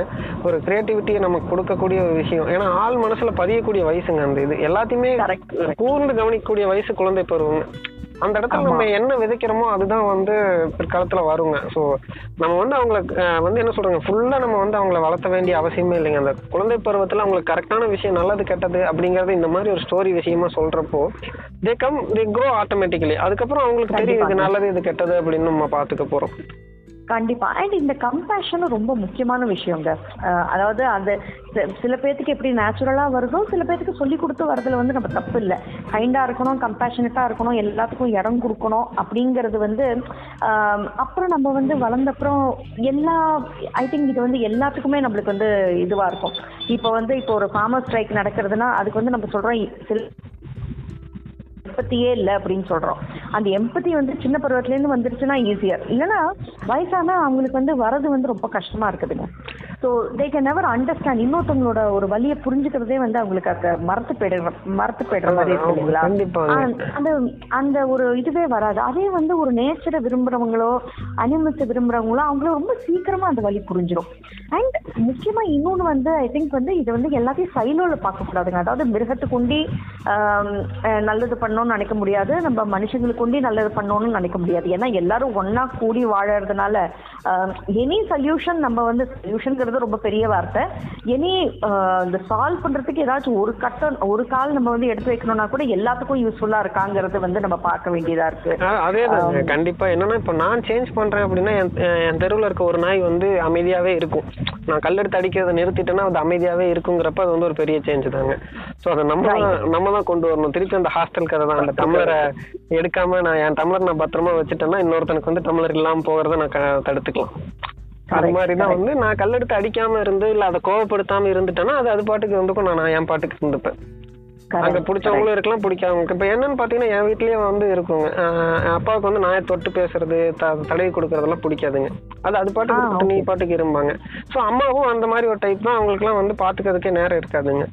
ஒரு கிரியேட்டிவிட்டியை நமக்கு கொடுக்கக்கூடிய ஒரு விஷயம். ஏன்னா ஆள் மனசுல பதியக்கூடிய வயசுங்க அந்த இது. எல்லாத்தையுமே. கூர்ந்து கவனிக்கக்கூடிய வயசு குழந்தை பருவங்க. அந்த இடத்துல நம்ம என்ன விதைக்கிறோமோ அதுதான் வந்து பிற்காலத்துல வருங்க. ஸோ நம்ம வந்து அவங்கள வந்து என்ன சொல்றாங்க ஃபுல்லா நம்ம வந்து அவங்கள வளர்த்த வேண்டிய அவசியமே இல்லைங்க. அந்த குழந்தை பருவத்துல அவங்களுக்கு கரெக்டான விஷயம் நல்லது கெட்டது அப்படிங்கறது இந்த மாதிரி ஒரு ஸ்டோரி விஷயமா சொல்றப்போ they come they grow automatically அதுக்கப்புறம் அவங்களுக்கு தெரியும் இது. நல்லது இது கெட்டது அப்படின்னு நம்ம பாத்துக்க போறோம். கண்டிப்பா. அண்ட் இந்த கம்பேஷனும் ரொம்ப முக்கியமான விஷயங்க. அதாவது அந்த சில பேர்த்துக்கு எப்படி நேச்சுரலா வருதோ சில பேர்த்துக்கு சொல்லி கொடுத்து வரதுல வந்து நம்ம தப்பு இல்லை. கைண்டா இருக்கணும் கம்பேஷனட்டா இருக்கணும் எல்லாத்துக்கும் இடம் கொடுக்கணும் அப்படிங்கிறது வந்து அப்புறம் நம்ம வந்து வளர்ந்தப்புறம் எல்லா ஐ திங்க் இது வந்து எல்லாத்துக்குமே நம்மளுக்கு வந்து இதுவா இருக்கும். இப்போ வந்து இப்போ ஒரு ஃபார்மர் ஸ்ட்ரைக் நடக்கிறதுனா அதுக்கு வந்து நம்ம சொல்றோம் சில எம்பத்தியே இல்லை அப்படின்னு சொல்றோம். அந்த எம்பத்தி வந்து சின்ன பருவத்துல வந்துருச்சுன்னா ஈஸியர் இல்லைன்னா வயசானா அவங்களுக்கு வந்து வரது வந்து ரொம்ப கஷ்டமா இருக்குதுங்க. So they can never understand இன்னொருத்தவங்களோட ஒரு வழியை புரிஞ்சுக்கிறதே வந்து அவங்களுக்கு அங்க மறத்து போயிடுற மறத்து போயிடுற மாதிரி இருக்கு இல்லைங்களா? அந்த அந்த ஒரு இதுவே வராது. அதே வந்து ஒரு நேச்சரை விரும்புறவங்களோ அனிமல்ஸை விரும்புறவங்களோ அவங்களும் ரொம்ப சீக்கிரமா அந்த வழி புரிஞ்சிடும் அண்ட் முக்கியமா இன்னொன்னு வந்து ஐ திங்க் வந்து இது வந்து எல்லாத்தையும் சைலோல பார்க்க கூடாதுங்க அதாவது மிருகத்துக்கு உண்டி ஆம், அஹ், நல்லது பண்ணணும்னு நினைக்க முடியாது. நம்ம மனுஷங்களுக்கு நல்லது பண்ணணும்னு நினைக்க முடியாது. ஏன்னா எல்லாரும் ஒண்ணா கூடி வாழறதுனால எனி சொல்யூஷன் நம்ம வந்து சொல்யூஷன்ங்கிறது ரொம்ப பெரிய வார்த்தை. எனி இந்த சால்வ் பண்றதுக்கு ஏதாச்சும் ஒரு கட்டம் ஒரு கால் நம்ம வந்து எடுத்து வைக்கணும்னா கூட எல்லாத்துக்கும் யூஸ்ஃபுல்லா இருக்காங்கிறது வந்து நம்ம பார்க்க வேண்டியதா இருக்கு. அதே தான் கண்டிப்பா. என்னன்னா இப்போ நான் சேஞ்ச் பண்றேன் அப்படின்னா என் தெருவில் இருக்க ஒரு நாய் வந்து அமைதியாவே இருக்கும். நான் கல்லெடுத்து அடிக்கிறத நிறுத்திட்டேன்னா அது அமைதியாவே இருக்குங்கிறப்ப அது வந்து ஒரு பெரிய சேஞ்ச் தாங்க. ஸோ அதை நம்ம தான் நம்ம தான் கொண்டு வரணும். திருப்பி அந்த ஹாஸ்டல் கதை தான். அந்த டம்ளரை எடுக்காம நான் என் டம்ளர் நான் பத்திரமா வச்சுட்டேன்னா இன்னொருத்தனுக்கு வந்து டம்ளர் இல்லாம போகிறத நான் தடுத்துக்கலாம். அது மாதிரி தான் வந்து நான் கல்லெடுத்து அடிக்காம இருந்து இல்ல அதை கோவப்படுத்தாம இருந்துட்டேன்னா அது அது பாட்டுக்கு இருந்துக்கும் நான் என் பாட்டுக்கு இருந்துப்பேன். அங்க பிடிச்சவங்களும் இருக்கலாம் பிடிக்காதவங்களுக்கு இப்போ என்னன்னு பார்த்தீங்கன்னா என் வீட்லயே வந்து இருக்குங்க. அப்பாவுக்கு வந்து நாயை தொட்டு பேசுறது தடவி கொடுக்கறதெல்லாம் பிடிக்காதுங்க. அது அது பாட்டுக்கு நீ பாட்டுக்கு இருப்பாங்க ஸோ அம்மாவும் அந்த மாதிரி ஒரு டைப் தான். அவங்களுக்குலாம் வந்து பார்த்துக்கிறதுக்கே நேரம் இருக்காதுங்க.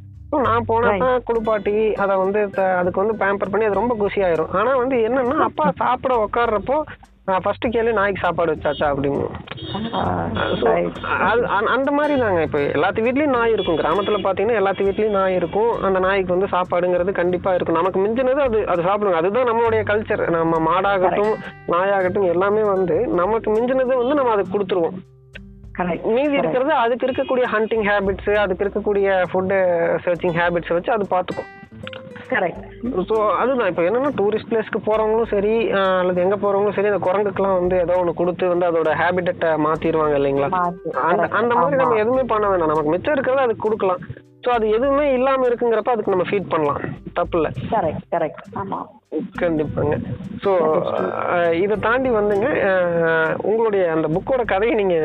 நான் போனப்ப குளிப்பாட்டி அதை வந்து அதுக்கு வந்து பேம்பர் பண்ணி அது ரொம்ப குஷியாயிரும். ஆனா வந்து என்னன்னா அப்பா சாப்பிட உட்கார்றப்போ ஃபர்ஸ்ட் கேள்வி நாய்க்கு சாப்பாடு வச்சாச்சா அப்படின்னு. So, அது அந்த- மாதிரி தாங்க இப்போ எல்லாத்து வீட்லயும் நாய் இருக்கும். கிராமத்துல பாத்தீங்கன்னா எல்லாத்து வீட்லயும் நாய் இருக்கும். அந்த நாய்க்கு வந்து சாப்பாடுங்கிறது கண்டிப்பா இருக்கும். நமக்கு மிஞ்சினது அது அது சாப்பிடுங்க அதுதான் நம்மளுடைய கல்ச்சர் நம்ம மாடாகட்டும் நாயாகட்டும் எல்லாமே வந்து நமக்கு மிஞ்சினது வந்து நம்ம அதுக்கு கொடுத்துருவோம். மீதி இருக்கிறது அதுக்கு இருக்கக்கூடிய ஹண்டிங் ஹேபிட்ஸ் அதுக்கு இருக்கக்கூடிய ஃபுட்டு சர்ச்சிங் ஹேபிட்ஸ் வச்சு அது பார்த்துக்கும் ஸோ அதுதான். இப்போ என்னன்னா டூரிஸ்ட் பிளேஸ்க்கு போறவங்களும் சரி அல்லது எங்க போறவங்களும் சரி அந்த குரங்குக்கெல்லாம் வந்து ஏதோ ஒன்று கொடுத்து வந்து அதோட ஹேபிட்டை மாத்திடுவாங்க இல்லைங்களா? அந்த. அந்த மாதிரி. நம்ம எதுவுமே பண்ண வேண்டாம் நமக்கு மிச்சம் இருக்கிறத அதுக்கு கொடுக்கலாம். ஸோ அது எதுவுமே இல்லாம இருக்குங்கிறப்ப அதுக்கு நம்ம ஃபீட் பண்ணலாம். தப்பு இல்லை கரெக்ட் கரெக்ட் ஆமா. கண்டிப்பாங்க. ஸோ இதை தாண்டி வந்துங்க உங்களுடைய அந்த புக்கோட கதையை நீங்க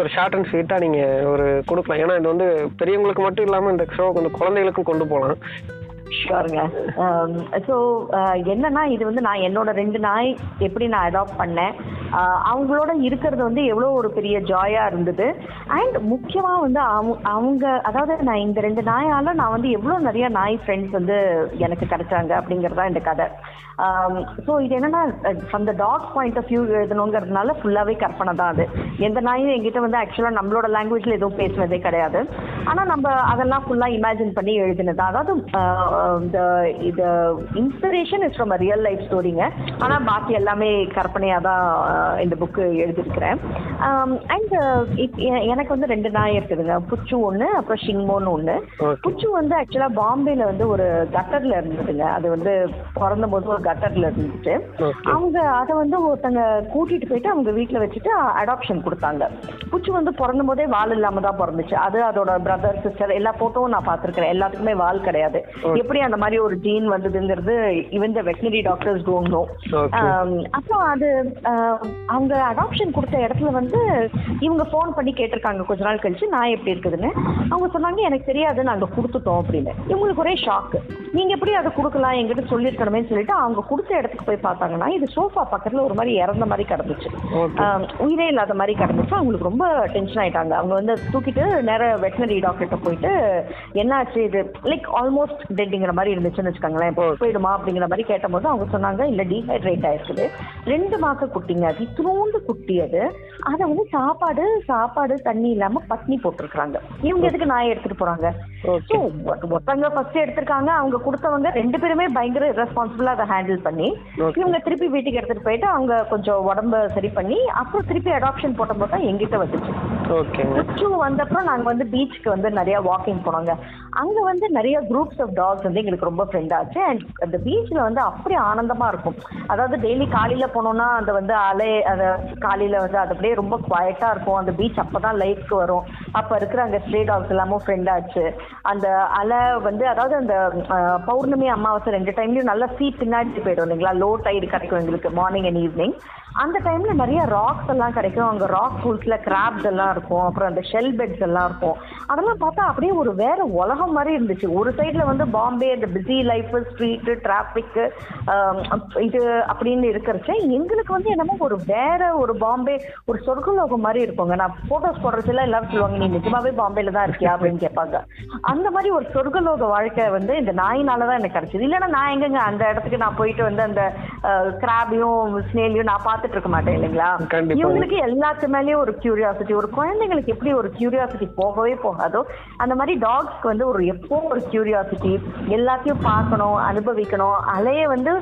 ஒரு ஷார்ட் அண்ட் ஸ்வீட்டா நீங்க ஒரு கொடுக்கலாம். ஏன்னா இது வந்து பெரியவங்களுக்கு மட்டும் இல்லாம இந்த ஷோ கொஞ்சம் குழந்தைகளுக்கும் கொண்டு போகலாம். ஷுவருங்க ஸோ um, uh, என்னன்னா இது வந்து நான் என்னோட ரெண்டு நாய் எப்படி நான் அடாப்ட் பண்ணேன்? Uh, அவங்களோட இருக்கிறது வந்து எவ்வளோ ஒரு பெரிய ஜாயாக இருந்தது. அண்ட் முக்கியமாக வந்து அவங்க அவங்க அதாவது நான் இந்த ரெண்டு நாயால நான் வந்து எவ்வளோ நிறைய நாய் ஃப்ரெண்ட்ஸ் வந்து எனக்கு கிடைச்சாங்க அப்படிங்கிறது தான் இந்த கதை. Um, ஸோ இது என்னன்னா from the dog point of view எழுதணுங்கிறதுனால ஃபுல்லாகவே கற்பனை தான் அது. எந்த நாயும் எங்கிட்ட வந்து ஆக்சுவலாக நம்மளோட லாங்குவேஜில் எதுவும் பேசுனதே கிடையாது. ஆனால் நம்ம அதெல்லாம் ஃபுல்லாக இமேஜின் பண்ணி எழுதினது. அதாவது uh, இந்த இது inspiration is from real life ஸ்டோரிங்க ஆனால் பாக்கி எல்லாமே கற்பனையாக தான் ஆஹ் இந்த புக்கு எழுதியிருக்கிறேன். அண்ட் எனக்கு வந்து ரெண்டு நாய் இருக்குதுங்க. புச்சு ஒன்று அப்புறம் ஷிங்மோன்னு ஒன்று. புச்சு வந்து ஆக்சுவலாக பாம்பேல வந்து ஒரு கட்டர்ல இருந்ததுங்க. அது வந்து பிறந்த போது ஒரு கட்டர்ல இருந்துச்சு. அவங்க அதை வந்து ஒருத்தங்க கூட்டிட்டு போயிட்டு அவங்க வீட்டில் வச்சுட்டு அடாப்ஷன் கொடுத்தாங்க. புச்சு வந்து பிறந்த போதே வால் இல்லாம தான் பிறந்துச்சு. அது அதோட பிரதர் சிஸ்டர் எல்லா போட்டோவும் நான் பார்த்துருக்கிறேன். எல்லாத்துக்குமே வால் கிடையாது. எப்படி அந்த மாதிரி ஒரு ஜீன் வந்ததுங்கிறது இவன் the veterinary doctors don't know. அப்புறம் அது ஆஹ், அவங்க அடாப்ஷன் கொடுத்த இடத்துல வந்து இவங்க ஃபோன் பண்ணி கேட்டிருக்காங்க. கொஞ்ச நாள் கழிச்சு நான் எப்படி இருக்குதுன்னு. அவங்க சொன்னாங்க எனக்கு தெரியாது நாங்க கொடுத்துட்டோம் அப்படின்னு. இவங்களுக்கு ஒரே ஷாக்கு நீங்க எப்படி அதை கொடுக்கலாம்? எங்கிட்ட சொல்லியிருக்கணுமே சொல்லிட்டு அவங்க கொடுத்த இடத்துக்கு போய் பார்த்தாங்கன்னா இது சோஃபா பக்கத்துல ஒரு மாதிரி இறந்த மாதிரி கிடந்துச்சு. ஆஹ், உயிரே இல்லாத மாதிரி கிடந்துச்சு. அவங்களுக்கு ரொம்ப டென்ஷன் ஆயிட்டாங்க. அவங்க வந்து தூக்கிட்டு நேர வெட்டினரி டாக்டர்கிட்ட போயிட்டு என்னாச்சு இது? லைக் ஆல்மோஸ்ட் டெட்டுங்கிற மாதிரி இருந்துச்சுன்னு வச்சுக்கோங்களேன். Okay. போயிடுமா அப்படிங்கிற மாதிரி கேட்டபோது அவங்க சொன்னாங்க இல்ல டீஹைட்ரேட் ஆயிருக்குது. ரெண்டு மாச குட்டிங்க. அது இத்தினோண்டு குட்டி அது. அதை வந்து சாப்பாடு சாப்பாடு தண்ணி இல்லாம பட்னி போட்டிருக்காங்க இவங்க எதுக்கு நாயை எடுத்துட்டு போறாங்க? ஒருத்தவங்க ஃபர்ஸ்ட் எடுத்திருக்காங்க. அவங்க கொடுத்தவங்க ரெண்டு பேருமே பயங்கர ரெஸ்பான்சிபிளா அதை ஹேண்டில் பண்ணி. இவங்க திருப்பி வீட்டுக்கு எடுத்துட்டு போயிட்டு அவங்க கொஞ்சம் உடம்ப சரி பண்ணி அப்புறம் திருப்பி அடாப்ஷன் போட்ட போது தான் எங்கிட்ட வந்துச்சு. கொச்சு வந்தப்பறம் நாங்க வந்து பீச்சுக்கு வந்து நிறைய வாக்கிங் போனோங்க. அங்க வந்து நிறைய குரூப்ஸ் ஆஃப் டாக்ஸ் வந்து எங்களுக்கு ரொம்ப ஃப்ரெண்ட் ஆச்சு. அண்ட் அந்த பீச்சில் வந்து அப்படி ஆனந்தமா இருக்கும். அதாவது டெய்லி காலையில் போனோம்னா அந்த வந்து அலை அந்த காலையில் வந்து அது அப்படியே ரொம்ப குவாய்ட்டாக இருக்கும். அந்த பீச் அப்பதான் லைஃப்க்கு வரும். அப்போ இருக்கிற அந்த ஸ்ட்ரே டாக்ஸ் எல்லாமும் ஃப்ரெண்ட் ஆச்சு. அந்த அலை வந்து அதாவது அந்த பௌர்ணமி அமாவாசை ரெண்டு டைம்லையும் நல்லா சீ பின்னாடி போயிடும் இல்லைங்களா? லோ டைடு கிடைக்கும் எங்களுக்கு மார்னிங் அண்ட் ஈவினிங் அந்த டைம்ல நிறைய ராக்ஸ் எல்லாம் கிடைக்கும். அங்க ராக் பூல்ஸ்ல கிராப்ஸ் எல்லாம் இருக்கும். அப்புறம் அந்த ஷெல் பெட்ஸ் எல்லாம் இருக்கும். அதெல்லாம் பார்த்தா அப்படியே ஒரு வேற உலகம் மாதிரி இருந்துச்சு. ஒரு சைடுல வந்து பாம்பே அந்த பிஸி லைஃப் ஸ்ட்ரீட் டிராபிக் இது அப்படின்னு இருக்கிறச்ச எங்களுக்கு வந்து என்னமோ ஒரு வேற ஒரு பாம்பே ஒரு சொர்க்கலோகம் மாதிரி இருக்குங்க. நான் போட்டோஸ் போடுறதுல எல்லாரும் சொல்லுவாங்க நீ நிஜமாவே பாம்பேல தான் இருக்கியா? அப்படின்னு கேட்பாங்க. அந்த மாதிரி ஒரு சொர்க்கலோக வாழ்க்கை வந்து இந்த நாயினால தான் எனக்கு கிடைச்சது. இல்லைன்னா நான் எங்கங்க அந்த இடத்துக்கு நான் போயிட்டு வந்து அந்த கிராபியும் ஸ்னேலையும் நான் பார்த்து பார்த்துட்டு இருக்க மாட்டேன் இல்லைங்களா. இவங்களுக்கு எல்லாத்து மேலயும் ஒரு கியூரியாசிட்டி ஒரு குழந்தைங்களுக்கு எப்படி ஒரு கியூரியாசிட்டி போகவே போகாதோ அந்த மாதிரி டாக்ஸ்க்கு வந்து ஒரு எப்போ ஒரு கியூரியாசிட்டி எல்லாத்தையும் பார்க்கணும் அனுபவிக்கணும் அலைய வந்து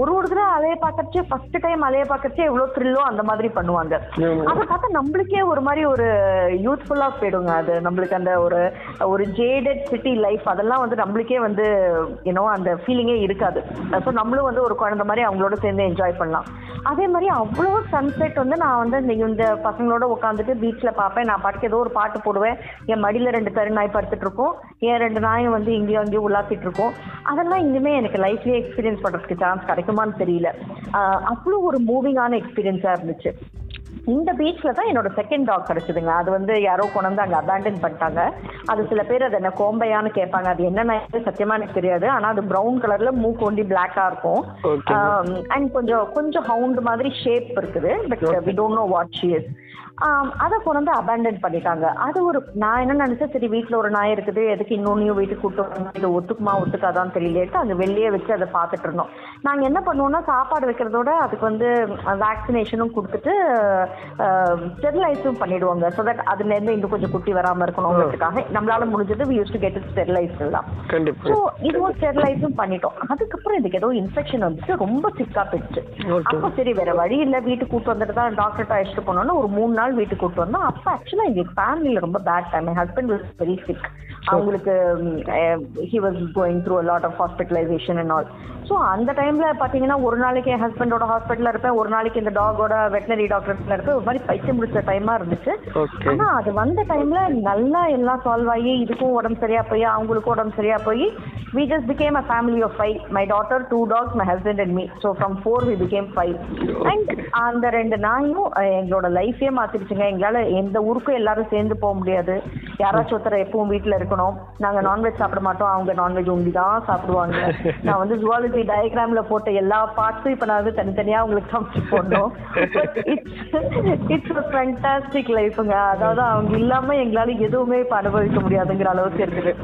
ஒரு ஒரு தடவை அலைய பார்க்கறச்சே ஃபர்ஸ்ட் டைம் அலைய பார்க்கறச்சே எவ்வளவு த்ரில்லோ அந்த மாதிரி பண்ணுவாங்க. அதை பார்த்தா நம்மளுக்கே ஒரு மாதிரி ஒரு யூத்ஃபுல்லா போயிடுங்க. அது நம்மளுக்கு அந்த ஒரு ஒரு ஜேடட் சிட்டி லைஃப் அதெல்லாம் வந்து நம்மளுக்கே வந்து யூனோ அந்த ஃபீலிங்கே இருக்காது. ஸோ நம்மளும் வந்து ஒரு குழந்தை மாதிரி அவங்களோட சேர்ந்து என்ஜாய் பண்ணலாம். அதே மாதிரி அவ்வளோ சன்செட் வந்து நான் வந்து இந்த இந்த பசங்களோட உட்காந்துட்டு பீச்சில் பார்ப்பேன். நான் பாட்டுக்கு ஏதோ ஒரு பாட்டு போடுவேன். என் மடியில் ரெண்டு கரு நாய் படுத்துட்டு இருக்கோம். என் ரெண்டு நாயும் வந்து இங்கேயும் அங்கேயும் உலாத்திட்டு இருக்கும். அதெல்லாம் இனிமே எனக்கு லைஃப்லேயே எக்ஸ்பீரியன்ஸ் பண்ணுறதுக்கு சான்ஸ் கிடைக்குமான்னு தெரியல. அவ்வளோ ஒரு மூவிங்கான எக்ஸ்பீரியன்ஸாக இருந்துச்சு. இந்த பீச்ல தான் என்னோட செகண்ட் டாக் கிடைச்சதுங்க. அது வந்து யாரோ கொண்டு வந்து அங்க அபேண்டன் பண்ணிட்டாங்க. அது சில பேர் அது என்ன கோம்பையான்னு கேட்பாங்க. அது என்ன சத்தியமா எனக்கு தெரியாது. ஆனா அது பிரவுன் கலர்ல மூக்கு ஒண்டி பிளாக்கா இருக்கும். அண்ட் கொஞ்சம் கொஞ்சம் ஹவுண்ட் மாதிரி ஷேப் இருக்குது. But we don't know what she is அதை கொண்டு வந்து அபேண்டன் பண்ணிட்டாங்க. அது ஒரு நான் என்ன நினைச்சேன் சரி வீட்டில் ஒரு நாய் இருக்குது எதுக்கு இன்னொன்னையும் வீட்டுக்கு கூட்டு இது ஒத்துக்குமா ஒத்துக்காதான்னு தெரியலேட்டு அங்கே வெளியே வச்சு அதை பார்த்துட்டு இருந்தோம். நாங்கள் என்ன பண்ணுவோம்னா சாப்பாடு வைக்கிறதோட அதுக்கு வந்து வேக்சினேஷனும் கொடுத்துட்டு ஸ்டெரிலைஸும் பண்ணிடுவாங்க. ஸோ தட் அதுலேருந்து இன்னும் கொஞ்சம் குட்டி வராமல் இருக்கணுங்கிறதுக்காக நம்மளால முடிஞ்சது we use to get sterilise தான் ஸோ இதுவும் ஸ்டெரிலைஸும் பண்ணிட்டோம். அதுக்கப்புறம் இதுக்கு ஏதோ இன்ஃபெக்ஷன் வந்துட்டு ரொம்ப சிக்கா போயிடுச்சு. அப்போ சரி வேற வழி இல்ல. வீட்டுக்கு கூட்டு வந்துட்டு தான் டாக்டர்கிட்ட அழைச்சிட்டு போனோம்னா ஒரு மூணு நாள் வீட்டுக்கு கூட்டு வந்தோம். அப்போ ஆக்சுவலா எங்க ஃபேமிலியில ரொம்ப பேட் டைம் என் ஹஸ்பண்ட் வாஸ் வெரி சிக் அவங்களுக்கு he was going through lot of hospitalisation and all so அந்த டைம்ல பாத்தீங்கன்னா ஒரு நாளைக்கு என் ஹஸ்பண்டோட ஹாஸ்பிட்டல்ல இருப்பேன். ஒரு நாளைக்கு இந்த டாகோட வெட்டினரி டாக்டர்ல இருப்பேன். ஒரு மாதிரி பைத்தியம் முடிச்ச டைமா இருந்துச்சு. Okay. ஆனா அது வந்த டைம்ல நல்லா எல்லாம் சால்வ் ஆகி இதுக்கும் உடம்பு சரியா போய் அவங்களுக்கும் உடம்பு சரியா போய் we just became a family of five. My daughter two dogs my husband and me. So from four we became five. And அந்த ரெண்டு நாயும் அஹ், எங்களோட லைஃபே மாத்திருச்சுங்க எங்களால எந்த ஊருக்கும் எல்லாரும் சேர்ந்து போக முடியாது. யாராச்சும் ஒருத்தர் எப்பவும் வீட்ல இருக்கணும். நாங்க நான்வெஜ் சாப்பிட மாட்டோம். அவங்க நான்வெஜ் உண்டி தான் சாப்பிடுவாங்க. நான் வந்து ஜுவாலஜி டயக்ராம்ல போட்ட எல்லா பார்ட்ஸும் இப்ப நான் வந்து தனித்தனியா உங்களுக்கு சமைச்சு போடணும். இட்ஸ் ஃபேண்டாஸ்டிக் லைஃபுங்க அதாவது அவங்க இல்லாம எங்களால எதுவுமே இப்ப அனுபவிக்க முடியாதுங்கிற அளவுக்கு இருக்குது.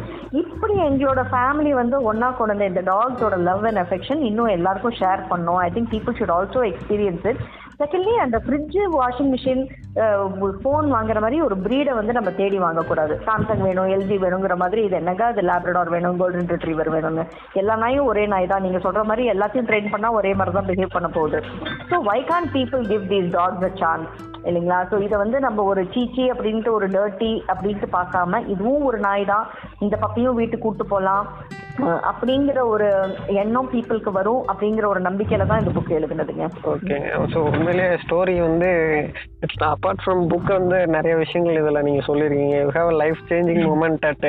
இப்படி எங்களோட ஃபேமிலி வந்து ஒன்னா கொண்டு இந்த டாக்ஸோட லவ் அண்ட் அஃபெக்ஷன் இன்னும் எல்லாருக்கும் ஷேர் பண்ணோம் I think people should also experience it secondly அந்த ஃப்ரிட்ஜ் வாஷிங் மிஷின் ஃபோன் வாங்குற மாதிரி ஒரு ப்ரீடை வந்து நம்ம தேடி வாங்கக்கூடாது. சாம்சங் வேணும் எல்ஜி வேணுங்கிற மாதிரி இது என்னங்க? அது லேப்ரடார் வேணும் கோல்டன் ரிட்ரீவர் வேணும்னு. எல்லா நாயும் ஒரே நாய் தான். நீங்க சொல்ற மாதிரி எல்லாத்தையும் ட்ரெயின் பண்ணா ஒரே மாதிரி தான் பிஹேவ் பண்ண போகுது. So why can't people give these dogs a chance இல்லைங்களா? ஸோ இதை வந்து நம்ம ஒரு சீச்சி அப்படின்ட்டு ஒரு டர்ட்டி அப்படின்ட்டு பார்க்காம இதுவும் ஒரு நாய் தான். இந்த பப்பியும் வீட்டுக்கு கூப்பிட்டு போகலாம் அப்படிங்கிற ஒரு எண்ணம் பீப்புளுக்கு வரும் அப்படிங்கிற ஒரு நம்பிக்கையில தான் இந்த புக் எழுதுனதுங்க. ஓகேங்க ஸோ உண்மையிலேயே ஸ்டோரி வந்து இட்ஸ் அப்பார்ட் ஃப்ரம் புக் வந்து நிறைய விஷயங்கள் இதில் நீங்கள் சொல்லியிருக்கீங்க. You have life changing moment at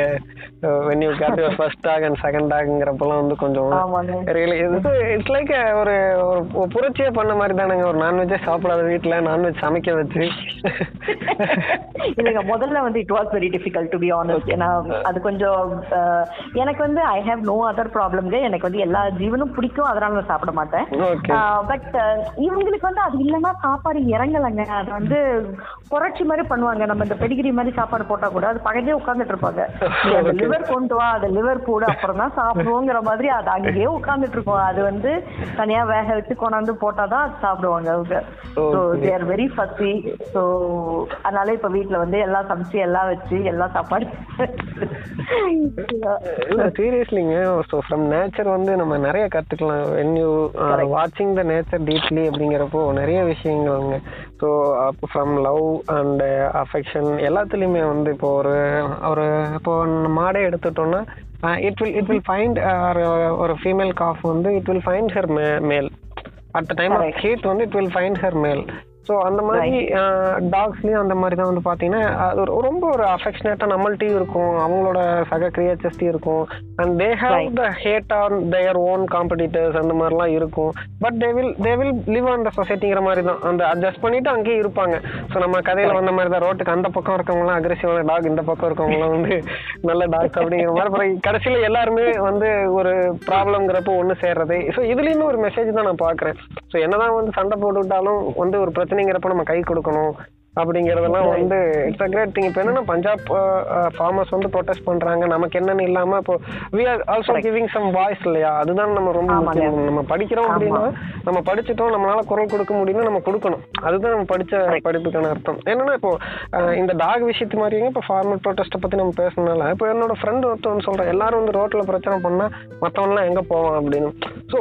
when you get your first dog and second டாக்ங்கிறப்பெல்லாம் வந்து கொஞ்சம் ஆமாங்க. ரியலி இது இட்ஸ் லைக் ஒரு ஒரு புரட்சியே பண்ண மாதிரி தானேங்க. ஒரு நான்வெஜ்ஜே சாப்பிடாத வீட்டில் நான்வெஜ் சமைக்க வச்சு. இல்லைங்க முதல்ல வந்து it was very difficult to be honest ஏன்னா அது கொஞ்சம் எனக்கு வந்து ஐ ஹேவ் நோ அதர் ப்ராப்ளம்ங்க எனக்கு வந்து எல்லா ஜீவனும் பிடிக்கும். அதனால நான் சாப்பிட மாட்டேன். பட் இவங்களுக்கு வந்து அது இல்லைன்னா சாப்பாடு இறங்கலைங்க. அது வந்து புரட்சி மாதிரி பண்ணுவாங்க. நம்ம இந்த பெடிகிரி மாதிரி சாப்பாடு போட்டா கூட அது பக்கத்தே உட்காந்துட்டு இருப்பாங்க. லிவர் கொண்டு வா அந்த லிவர் போடு அப்புறம் தான் சாப்பிடுவோங்கிற மாதிரி அது அங்கேயே உட்காந்துட்டு இருக்கும். அது வந்து தனியா வேக வச்சு கொண்டாந்து போட்டாதான் அது சாப்பிடுவாங்க அவங்க. So Okay. They are very fussy so அதனால இப்ப வீட்ல வந்து எல்லாம் சமைச்சு எல்லாம் வச்சு எல்லாம் சாப்பாடு. இல்ல சீரியஸ்லிங்க ஸோ ஃப்ரம் நேச்சர் வந்து நம்ம நிறைய கற்றுக்கலாம் வென் யூ வாட்சிங் த நேச்சர் டீப்லி அப்படிங்கிறப்போ நிறைய விஷயங்கள்ங்க. ஸோ அப்போ ஃப்ரம் லவ் அண்ட் அஃபெக்ஷன் எல்லாத்துலேயுமே வந்து இப்போ ஒரு ஒரு இப்போ மாடே எடுத்துட்டோம்னா it will it will find ஒரு ஃபீமேல் காஃப் வந்து it will find her male at the time of. Heat வந்து it will find her male so அந்த மாதிரி டாக்ஸ்லயும் அந்த மாதிரி தான் வந்து பார்த்தீங்கன்னா அது ரொம்ப ஒரு அஃபெக்ஷனேட்டாக நம்மள்ட்டையும் இருக்கும். அவங்களோட சக கிரியேச்சர்ஸ்டையும் இருக்கும். And they have. The hate on their own competitors அந்த மாதிரிலாம் இருக்கும். But they will they will live on the சொசைட்டிங்கிற மாதிரி தான். அந்த அட்ஜஸ்ட் பண்ணிட்டு அங்கேயே இருப்பாங்க. ஸோ நம்ம கதையில வந்த மாதிரி தான். ரோட்டுக்கு அந்த பக்கம் இருக்கவங்களாம் அக்ரெசிவான டாக் இந்த பக்கம் இருக்கவங்களாம் வந்து நல்ல டாக் அப்படிங்கிற மாதிரி. அப்புறம் கடைசியில எல்லாருமே வந்து ஒரு ப்ராப்ளம்ங்கிறப்போ ஒன்று சேர்றது. ஸோ இதுலேயுமே ஒரு மெசேஜ் தான் நான் பார்க்குறேன் ஸோ என்னதான் வந்து சண்டை போட்டுக்கிட்டாலும் வந்து ஒரு பிரச்சனைங்கிறப்ப நம்ம கை கொடுக்கணும். அப்படிங்கறதெல்லாம் வந்து இட்ஸ் அ கிரேட் திங் இப்போ என்னன்னா பஞ்சாப் ஃபார்மர்ஸ் வந்து ப்ரொடெஸ்ட் பண்றாங்க. நமக்கு என்னன்னு இல்லாம இப்போ we are also giving some voice இல்லையா? அதுதான் நம்ம ரொம்ப நம்ம படிக்கிறோம் அப்படின்னா நம்ம படிச்சிட்டோம் நம்மளால குரல் கொடுக்க முடியும்னா நம்ம கொடுக்கணும். அதுதான் நம்ம படிச்ச படிப்புக்கான அர்த்தம். என்னன்னா இப்போ இந்த டாக் விஷயத்து மாதிரியே இப்போ ஃபார்மர் ப்ரொடெஸ்ட்டை பத்தி நம்ம பேசுனதுனால இப்போ என்னோட ஃப்ரெண்ட் ஒருத்தவன் சொல்றேன் எல்லாரும் வந்து ரோட்ல பிரச்சனை பண்ணா மத்தவன்லாம் எங்க போவான்? அப்படின்னு. ஸோ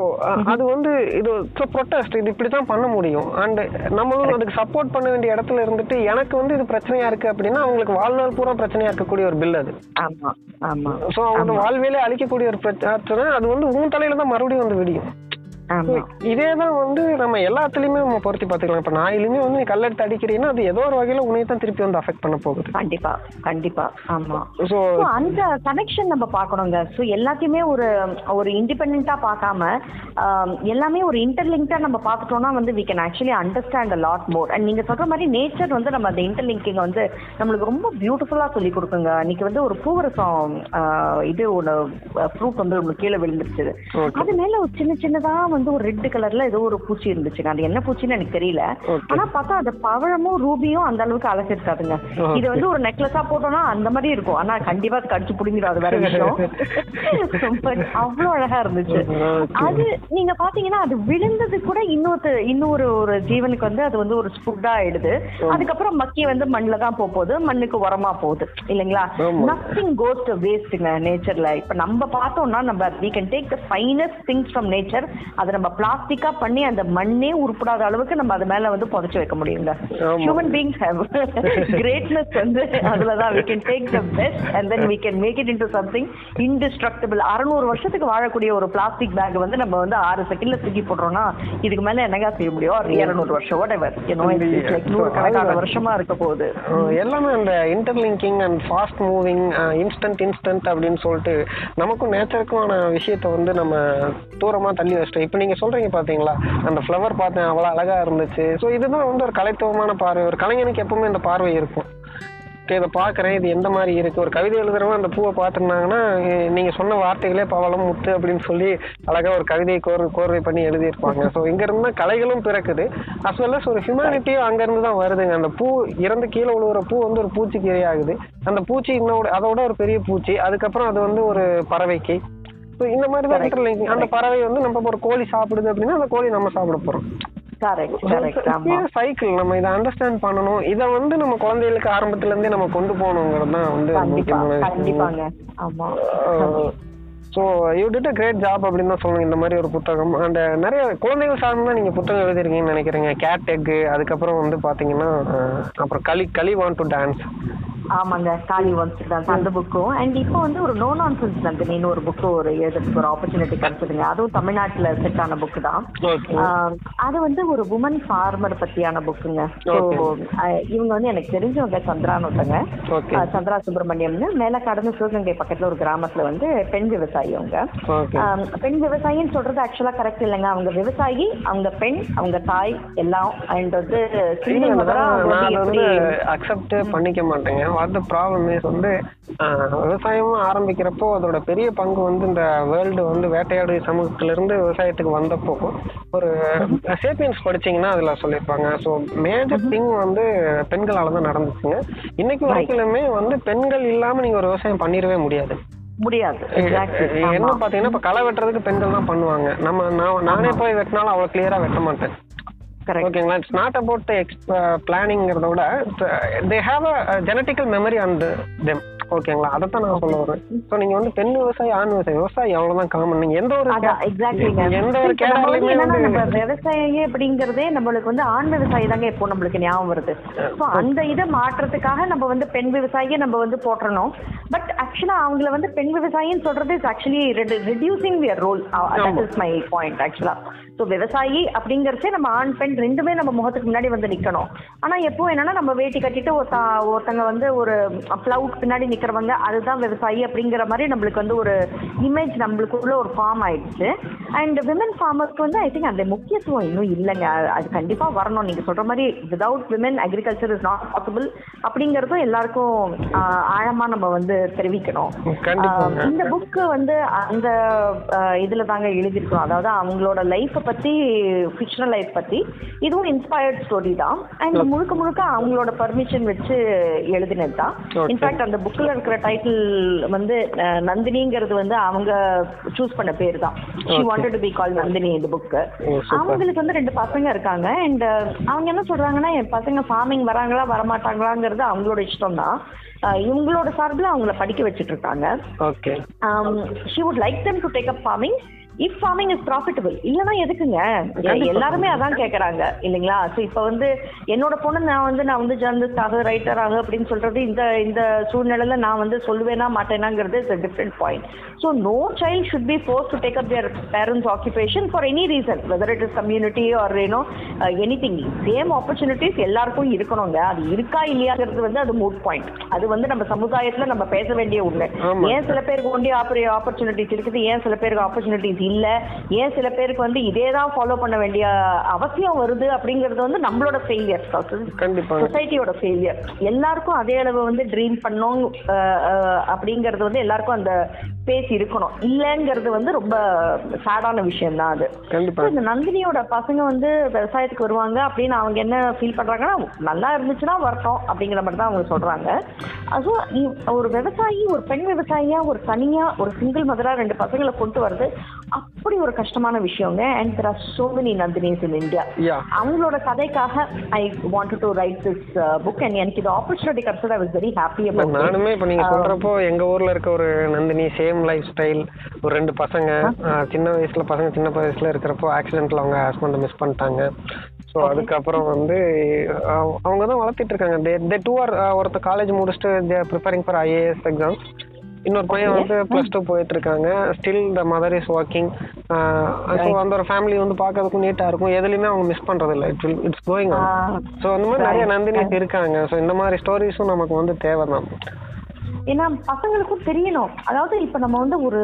அது வந்து இது ப்ரொட்டஸ்ட் இது இப்படி தான் பண்ண முடியும். அண்ட் நம்மளும் அதுக்கு சப்போர்ட் பண்ண வேண்டிய இடத்துல இருந்துட்டு எனக்கு வந்து இது பிரச்சனையா இருக்கு அப்படின்னா அவங்களுக்கு வாழ்நாள் பூரா பிரச்சனையா இருக்கக்கூடிய ஒரு பில் அது. ஆமா ஆமா. ஸோ அவங்களோட வாழ்வியலே அழிக்கக்கூடிய ஒரு பிரச்சனை அது வந்து உன் தலையில தான் மறுபடியும் வந்து விடியும். இதே தான் வந்து நம்ம எல்லாத்துலயுமே நம்ம பொருத்தி பார்த்துக்கலாம். இப்போ நாயிலுமே வந்து நீ கல்லெடுத்து அடிக்கிறீங்கன்னா அது ஏதோ ஒரு வகையில உன்னை தான் திருப்பி வந்து அஃபெக்ட் பண்ண போகுது. கண்டிப்பா கண்டிப்பா. ஆமா. So, அந்த கனெக்ஷன் நம்ம பார்க்கணுங்க. ஸோ எல்லாத்தையுமே ஒரு ஒரு இண்டிபெண்டா பார்க்காம எல்லாமே ஒரு இன்டர்லிங்க்டா நம்ம பார்த்துட்டோம்னா வந்து we can actually understand a lot more and நீங்க சொல்ற மாதிரி நேச்சர் வந்து நம்ம அந்த இன்டர்லிங்கிங் வந்து நம்மளுக்கு ரொம்ப பியூட்டிஃபுல்லா சொல்லி கொடுக்குங்க. அன்னைக்கு வந்து ஒரு பூவரசம் இது ஒரு ஃப்ரூட் வந்து உங்களுக்கு கீழே விழுந்துருச்சு. அது மேல ஒரு சின்ன சின்னதா வந்து ஒரு ரெட் கலர்ல ஏதோ ஒரு பூச்சி இருந்துச்சுங்க. அது என்ன பூச்சின்னு எனக்கு தெரியல. ஆனா பார்த்தா அந்த பவழமும் ரூபியும் அந்த அளவுக்கு Okay. இது வந்து ஒரு நெக்லஸா போட்டோம்னா அந்த மாதிரி இருக்கும். ஆனா கண்டிப்பா கடிச்சு புடிங்கிடும் அது வேற விஷயம். அவ்வளவு அழகா இருந்துச்சு. அது நீங்க பாத்தீங்கன்னா அது விழுந்தது கூட இன்னொரு இன்னொரு ஒரு ஜீவனுக்கு வந்து அது வந்து ஒரு ஃபுட்டா ஆயிடுது. அதுக்கப்புறம் மக்கி வந்து மண்ணுல தான் போக போகுது. மண்ணுக்கு உரமா போகுது. இல்லைங்களா. நத்திங் கோஸ் டு வேஸ்ட்டுங்க நேச்சர்ல இப்ப நம்ம பார்த்தோம்னா நம்ம we can take the finest things from nature. அதை நம்ம பிளாஸ்டிக்கா பண்ணி அந்த மண்ணே உருப்படாத அளவுக்கு நம்ம அது மேல வந்து புதைச்சு வைக்க முடியுங்க. ஹியூமன் பீங்ஸ் ஹேவ் கிரேட்னஸ் வந்து அதுலதான் we can take the best and then we can make it into something indestructible. அறுநூறு வருஷத்துக்கு வாழக்கூடிய ஒரு பிளாஸ்டிக் பேக் வந்து நம்ம வந்து ஆறு செகண்ட்ல தூக்கி போடுறோம்னா இதுக்கு மேல என்னங்க செய்ய முடியும்? ஒரு இருநூறு வருஷம் வாட் எவர் நூறு கணக்கான வருஷமா இருக்க போகுது. எல்லாமே அந்த interlinking and fast moving instant instant அப்படின்னு சொல்லிட்டு நமக்கும் நேச்சருக்குமான விஷயத்த வந்து நம்ம தூரமா தள்ளி வச்சிட்டோம் இப்போ நீங்கள் சொல்கிறீங்க பார்த்தீங்களா அந்த ஃப்ளவர் பார்த்தேன் அவ்வளோ அழகாக இருந்துச்சு. ஸோ இதுதான் வந்து ஒரு கலைத்துவமான பார்வை. ஒரு கலைஞனுக்கு எப்பவுமே இந்த பார்வை இருக்கும். Okay, இதை பார்க்குறேன் இது எந்த மாதிரி இருக்குது ஒரு கவிதை எழுதுறவங்க அந்த பூவை பார்த்துருந்தாங்கன்னா நீங்கள் சொன்ன வார்த்தைகளே பவளம் முத்து அப்படின்னு சொல்லி அழகாக ஒரு கவிதையை கோர் கோர்வை பண்ணி எழுதியிருப்பாங்க. ஸோ இங்கேருந்து கலைகளும் பிறக்குது. அஸ் வெல் அஸ் ஒரு ஹியூமனிட்டியும் அங்கேருந்து தான் வருதுங்க. அந்த பூ இறந்து கீழே விழுகிற பூ வந்து ஒரு பூச்சிக்கு இரையாகுது அந்த பூச்சி இன்னோட அதோட ஒரு பெரிய பூச்சி. அதுக்கப்புறம் அது வந்து ஒரு பறவைக்கு. இந்த மாதிரி தான் interlinking. அந்த பறவை வந்து நம்ம ஒரு கோழி சாப்பிடுது அப்படின்னா அந்த கோழி நம்ம சாப்பிட போறோம். சைக்கிள் நம்ம இதை அண்டர்ஸ்டாண்ட் பண்ணணும். இதை வந்து நம்ம குழந்தைகளுக்கு ஆரம்பத்துல இருந்தே நம்ம கொண்டு போகணுங்கிறது தான் வந்து முக்கியமான so you did a great job அப்படின்னு தான் சொல்லணும் இந்த மாதிரி ஒரு புத்தகம். அண்ட் நிறைய குழந்தைகள் சார்ந்து தான் நீங்கள் புத்தகம் எழுதிருக்கீங்கன்னு நினைக்கிறேங்க. கேட் எக்கு அதுக்கப்புறம் வந்து பார்த்தீங்கன்னா அஹ், அப்புறம் களி களி வாண்ட் டு டான்ஸ் ஆமாங்க ஒன்ஸ் தான் அந்த புக்கும் அண்ட் இப்போ வந்து ஒரு நோ நான்சென்ஸ் நந்தினின்னு ஒரு புக்கு ஒரு எழுதுறதுக்கு ஒரு ஆப்பர்ச்சுனிட்டி கிடைச்சதுங்க அதுவும் தமிழ்நாட்டுல செட் ஆன புக்கு தான். அது வந்து ஒரு உமன் ஃபார்மர் பத்தியான புக்குங்க ஸோ இவங்க வந்து எனக்கு தெரிஞ்சவங்க சந்திரான்னு ஒருத்தங்க. சந்திரா சுப்பிரமணியம்னு. மேலக்காடுன்னு சிவகங்கை பக்கத்துல ஒரு கிராமத்துல வந்து பெண் விவசாயி அவங்க பெண் விவசாயின்னு சொல்றது ஆக்சுவலா கரெக்ட் இல்லைங்க. அவங்க விவசாயி அவங்க பெண் அவங்க தாய் எல்லாம். அண்ட் வந்து அக்செப்ட் பண்ணிக்க மாட்டேங்க. வாட் த ப்ராப்ளம் இஸ் வந்து ஆஹ், விவசாயம் ஆரம்பிக்கிறப்போ அதோட பெரிய பங்கு வந்து இந்த வேர்ல்டு வந்து வேட்டையாடு சமூகத்துல இருந்து விவசாயத்துக்கு வந்தப்போ ஒரு சேப்பியன்ஸ் படிச்சீங்கன்னா அதுல சொல்லியிருப்பாங்க. ஸோ மேஜர் திங் வந்து பெண்களால தான் நடந்துச்சுங்க. இன்னைக்கு வரைக்குமே வந்து பெண்கள் இல்லாம நீங்க ஒரு விவசாயம் பண்ணிடவே முடியாது. முடியாது. என்ன. பாத்தீங்கன்னா இப்ப களை வெட்டுறதுக்கு பெண்கள் தான் பண்ணுவாங்க. நம்ம நான் நானே போய் வெட்டினாலும் அவ்வளவு கிளியரா வெட்ட மாட்டேன். ஓகேங்களா இட்ஸ் நாட் அபவுட் பிளானிங்கிறத விட they have a genetical memory on them ஓகேங்களா அதைத்தான் நான் சொல்ல வரேன். ஸோ நீங்க வந்து பெண் விவசாயி ஆண் விவசாயி விவசாயி அவ்வளவுதான் காமன் நீங்க எந்த ஒரு எந்த ஒரு கேடர்லயுமே நம்ம வந்து விவசாயி அப்படிங்கறதே நம்மளுக்கு வந்து ஆண் விவசாயி தாங்க இப்போ நம்மளுக்கு ஞாபகம் வருது. ஸோ அந்த இதை மாற்றத்துக்காக நம்ம வந்து பெண் விவசாயியை நம்ம வந்து போட்டுறணும் பட் ஆக்சுவலா அவங்கள வந்து பெண் விவசாயின்னு சொல்றது is actually reducing their role that is my point ஆக்சுவலா ஸோ விவசாயி அப்படிங்கறச்சே நம்ம ஆண் பெண் ரெண்டுமே நம்ம முகத்துக்கு முன்னாடி வந்து நிக்கணும். ஆனா எப்போ என்னன்னா நம்ம வேட்டி கட்டிட்டு ஒருத்த ஒருத்தங்க வந்து ஒரு பிளவுட் பின்னாடி நிக்க கேட்கறவங்க அதுதான் விவசாயி அப்படிங்கிற மாதிரி நம்மளுக்கு வந்து ஒரு இமேஜ் நம்மளுக்குள்ள ஒரு ஃபார்ம் ஆயிடுச்சு. அண்ட் விமன் ஃபார்மர்ஸ்க்கு வந்து ஐ திங்க் அந்த முக்கியத்துவம் இன்னும் இல்லைங்க. அது- கண்டிப்பா வரணும். நீங்க சொல்ற மாதிரி without women agriculture is not possible அப்படிங்கறதும் எல்லாருக்கும் ஆழமா நம்ம வந்து தெரிவிக்கணும். இந்த புக்கு வந்து அந்த இதுல தாங்க எழுதியிருக்கோம். அதாவது அவங்களோட லைஃப்பை பத்தி ஃபிக்ஷனல் லைஃப் பத்தி. இதுவும் இன்ஸ்பயர்ட் ஸ்டோரி தான். அண்ட் முழுக்க முழுக்க அவங்களோட பர்மிஷன் வச்சு எழுதினது தான். இன்ஃபேக்ட் அந்த புக்ல இருக்கிற டைட்டில் வந்து நந்தினிங்கிறது வந்து அவங்க சூஸ் பண்ண பேர் தான். She wanted to be call Nandini இந்த புக்கு. அவங்களுக்கு வந்து ரெண்டு பசங்க இருக்காங்க. அண்ட் அவங்க என்ன சொல்றாங்கன்னா என் பசங்க ஃபார்மிங் வராங்களா வரமாட்டாங்களாங்கிறது அவங்களோட இஷ்டம் தான். இவங்களோட சார்பில் அவங்கள படிக்க வச்சுட்டு இருக்காங்க. Okay she would like them to take up farming if farming is profitable இல்லைன்னா எதுக்குங்க. எல்லாருமே அதான் கேட்கறாங்க இல்லைங்களா? ஸோ இப்போ வந்து என்னோட பொண்ணு நான் வந்து நான் வந்து ஜேர்னலிஸ்ட் ஆகு ரைட்டர் ஆகு அப்படின்னு சொல்றது இந்த இந்த சூழ்நிலையில நான் வந்து சொல்லுவேனா மாட்டேனாங்கிறது a different point so no child should be force to take up their parents occupation for any reason whether it is community or ஏனோ எனி திங் சேம் ஆப்பர்ச்சுனிட்டிஸ் எல்லாருக்கும் இருக்கணுங்க. அது இருக்கா இல்லையாங்கிறது வந்து அது மூட் பாயிண்ட் அது வந்து நம்ம சமுதாயத்துல நம்ம பேச வேண்டிய ஆமா. ஏன் சில பேருக்கு ஒண்டி ஆப்பர்ச்சுனிட்டிஸ் இருக்குது? ஏன் சில பேருக்கு ஆப்பர்ச்சுனிட்டிஸ் இல்ல. ஏன் சில பேருக்கு வந்து இதே தான் ஃபாலோ பண்ண வேண்டிய அவசியம் வருது அப்படிங்கிறது வந்து நம்மளோட ஃபெயிலியர் சொசைட்டியோட ஃபெயிலியர் எல்லாருக்கும் அதே அளவு வந்து ட்ரீம் பண்ணோம் அப்படிங்கிறது வந்து எல்லாருக்கும் அந்த ஸ்பேஸ் இருக்கணும். இல்லைங்கிறது வந்து ரொம்ப சேடான விஷயம் தான் அது. இந்த நந்தினியோட பசங்க வந்து விவசாயத்துக்கு வருவாங்க அப்படின்னு அவங்க என்ன ஃபீல் பண்றாங்கன்னா நல்லா இருந்துச்சுன்னா வரட்டும் அப்படிங்கிற மாதிரி தான் அவங்க சொல்றாங்க. அதுவும் ஒரு விவசாயி ஒரு பெண் விவசாயியா ஒரு தனியா ஒரு சிங்கிள் மதரா ரெண்டு பசங்களை கொண்டு வர்றது அப்படி ஒரு கஷ்டமான விஷயங்க. And there are so many Nandinis in India அவங்களோட கதைக்காக I want to write this book and எனக்கு இது ஆப்பர்ச்சுனிட்டி கிடைச்சது I was very happy about நானுமே இப்ப நீங்க சொல்றப்போ எங்க ஊர்ல இருக்க ஒரு நந்தினி சேம் லைஃப் ஸ்டைல் ஒரு ரெண்டு பசங்க ஆஹ், சின்ன வயசுல பசங்க சின்ன வயசுல இருக்கிறப்போ ஆக்சிடென்ட்ல அவங்க ஹஸ்பண்டை மிஸ் பண்ணிட்டாங்க. ஸோ அதுக்கப்புறம் வந்து அவங்க தான் வளர்த்திட்டு இருக்காங்க. தே டூ ஆர் ஒருத்தர் காலேஜ் முடிச்சுட்டு they preparing for IAS exam இன்னொரு பையன் வந்து ப்ளஸ் டூ போயிட்டு இருக்காங்க still the mother is working so அந்த ஒரு ஃபேமிலி வந்து பார்க்கறதுக்கும் நீட்டாக இருக்கும். எதுலையுமே அவங்க மிஸ் பண்றது இல்லை it it's going on so அந்த மாதிரி நிறைய நந்தினிஸ் இருக்காங்க. ஸோ இந்த மாதிரி ஸ்டோரிஸும் நமக்கு வந்து தேவை தான் ஏன்னா பசங்களுக்கும் தெரியணும். அதாவது இப்போ நம்ம வந்து ஒரு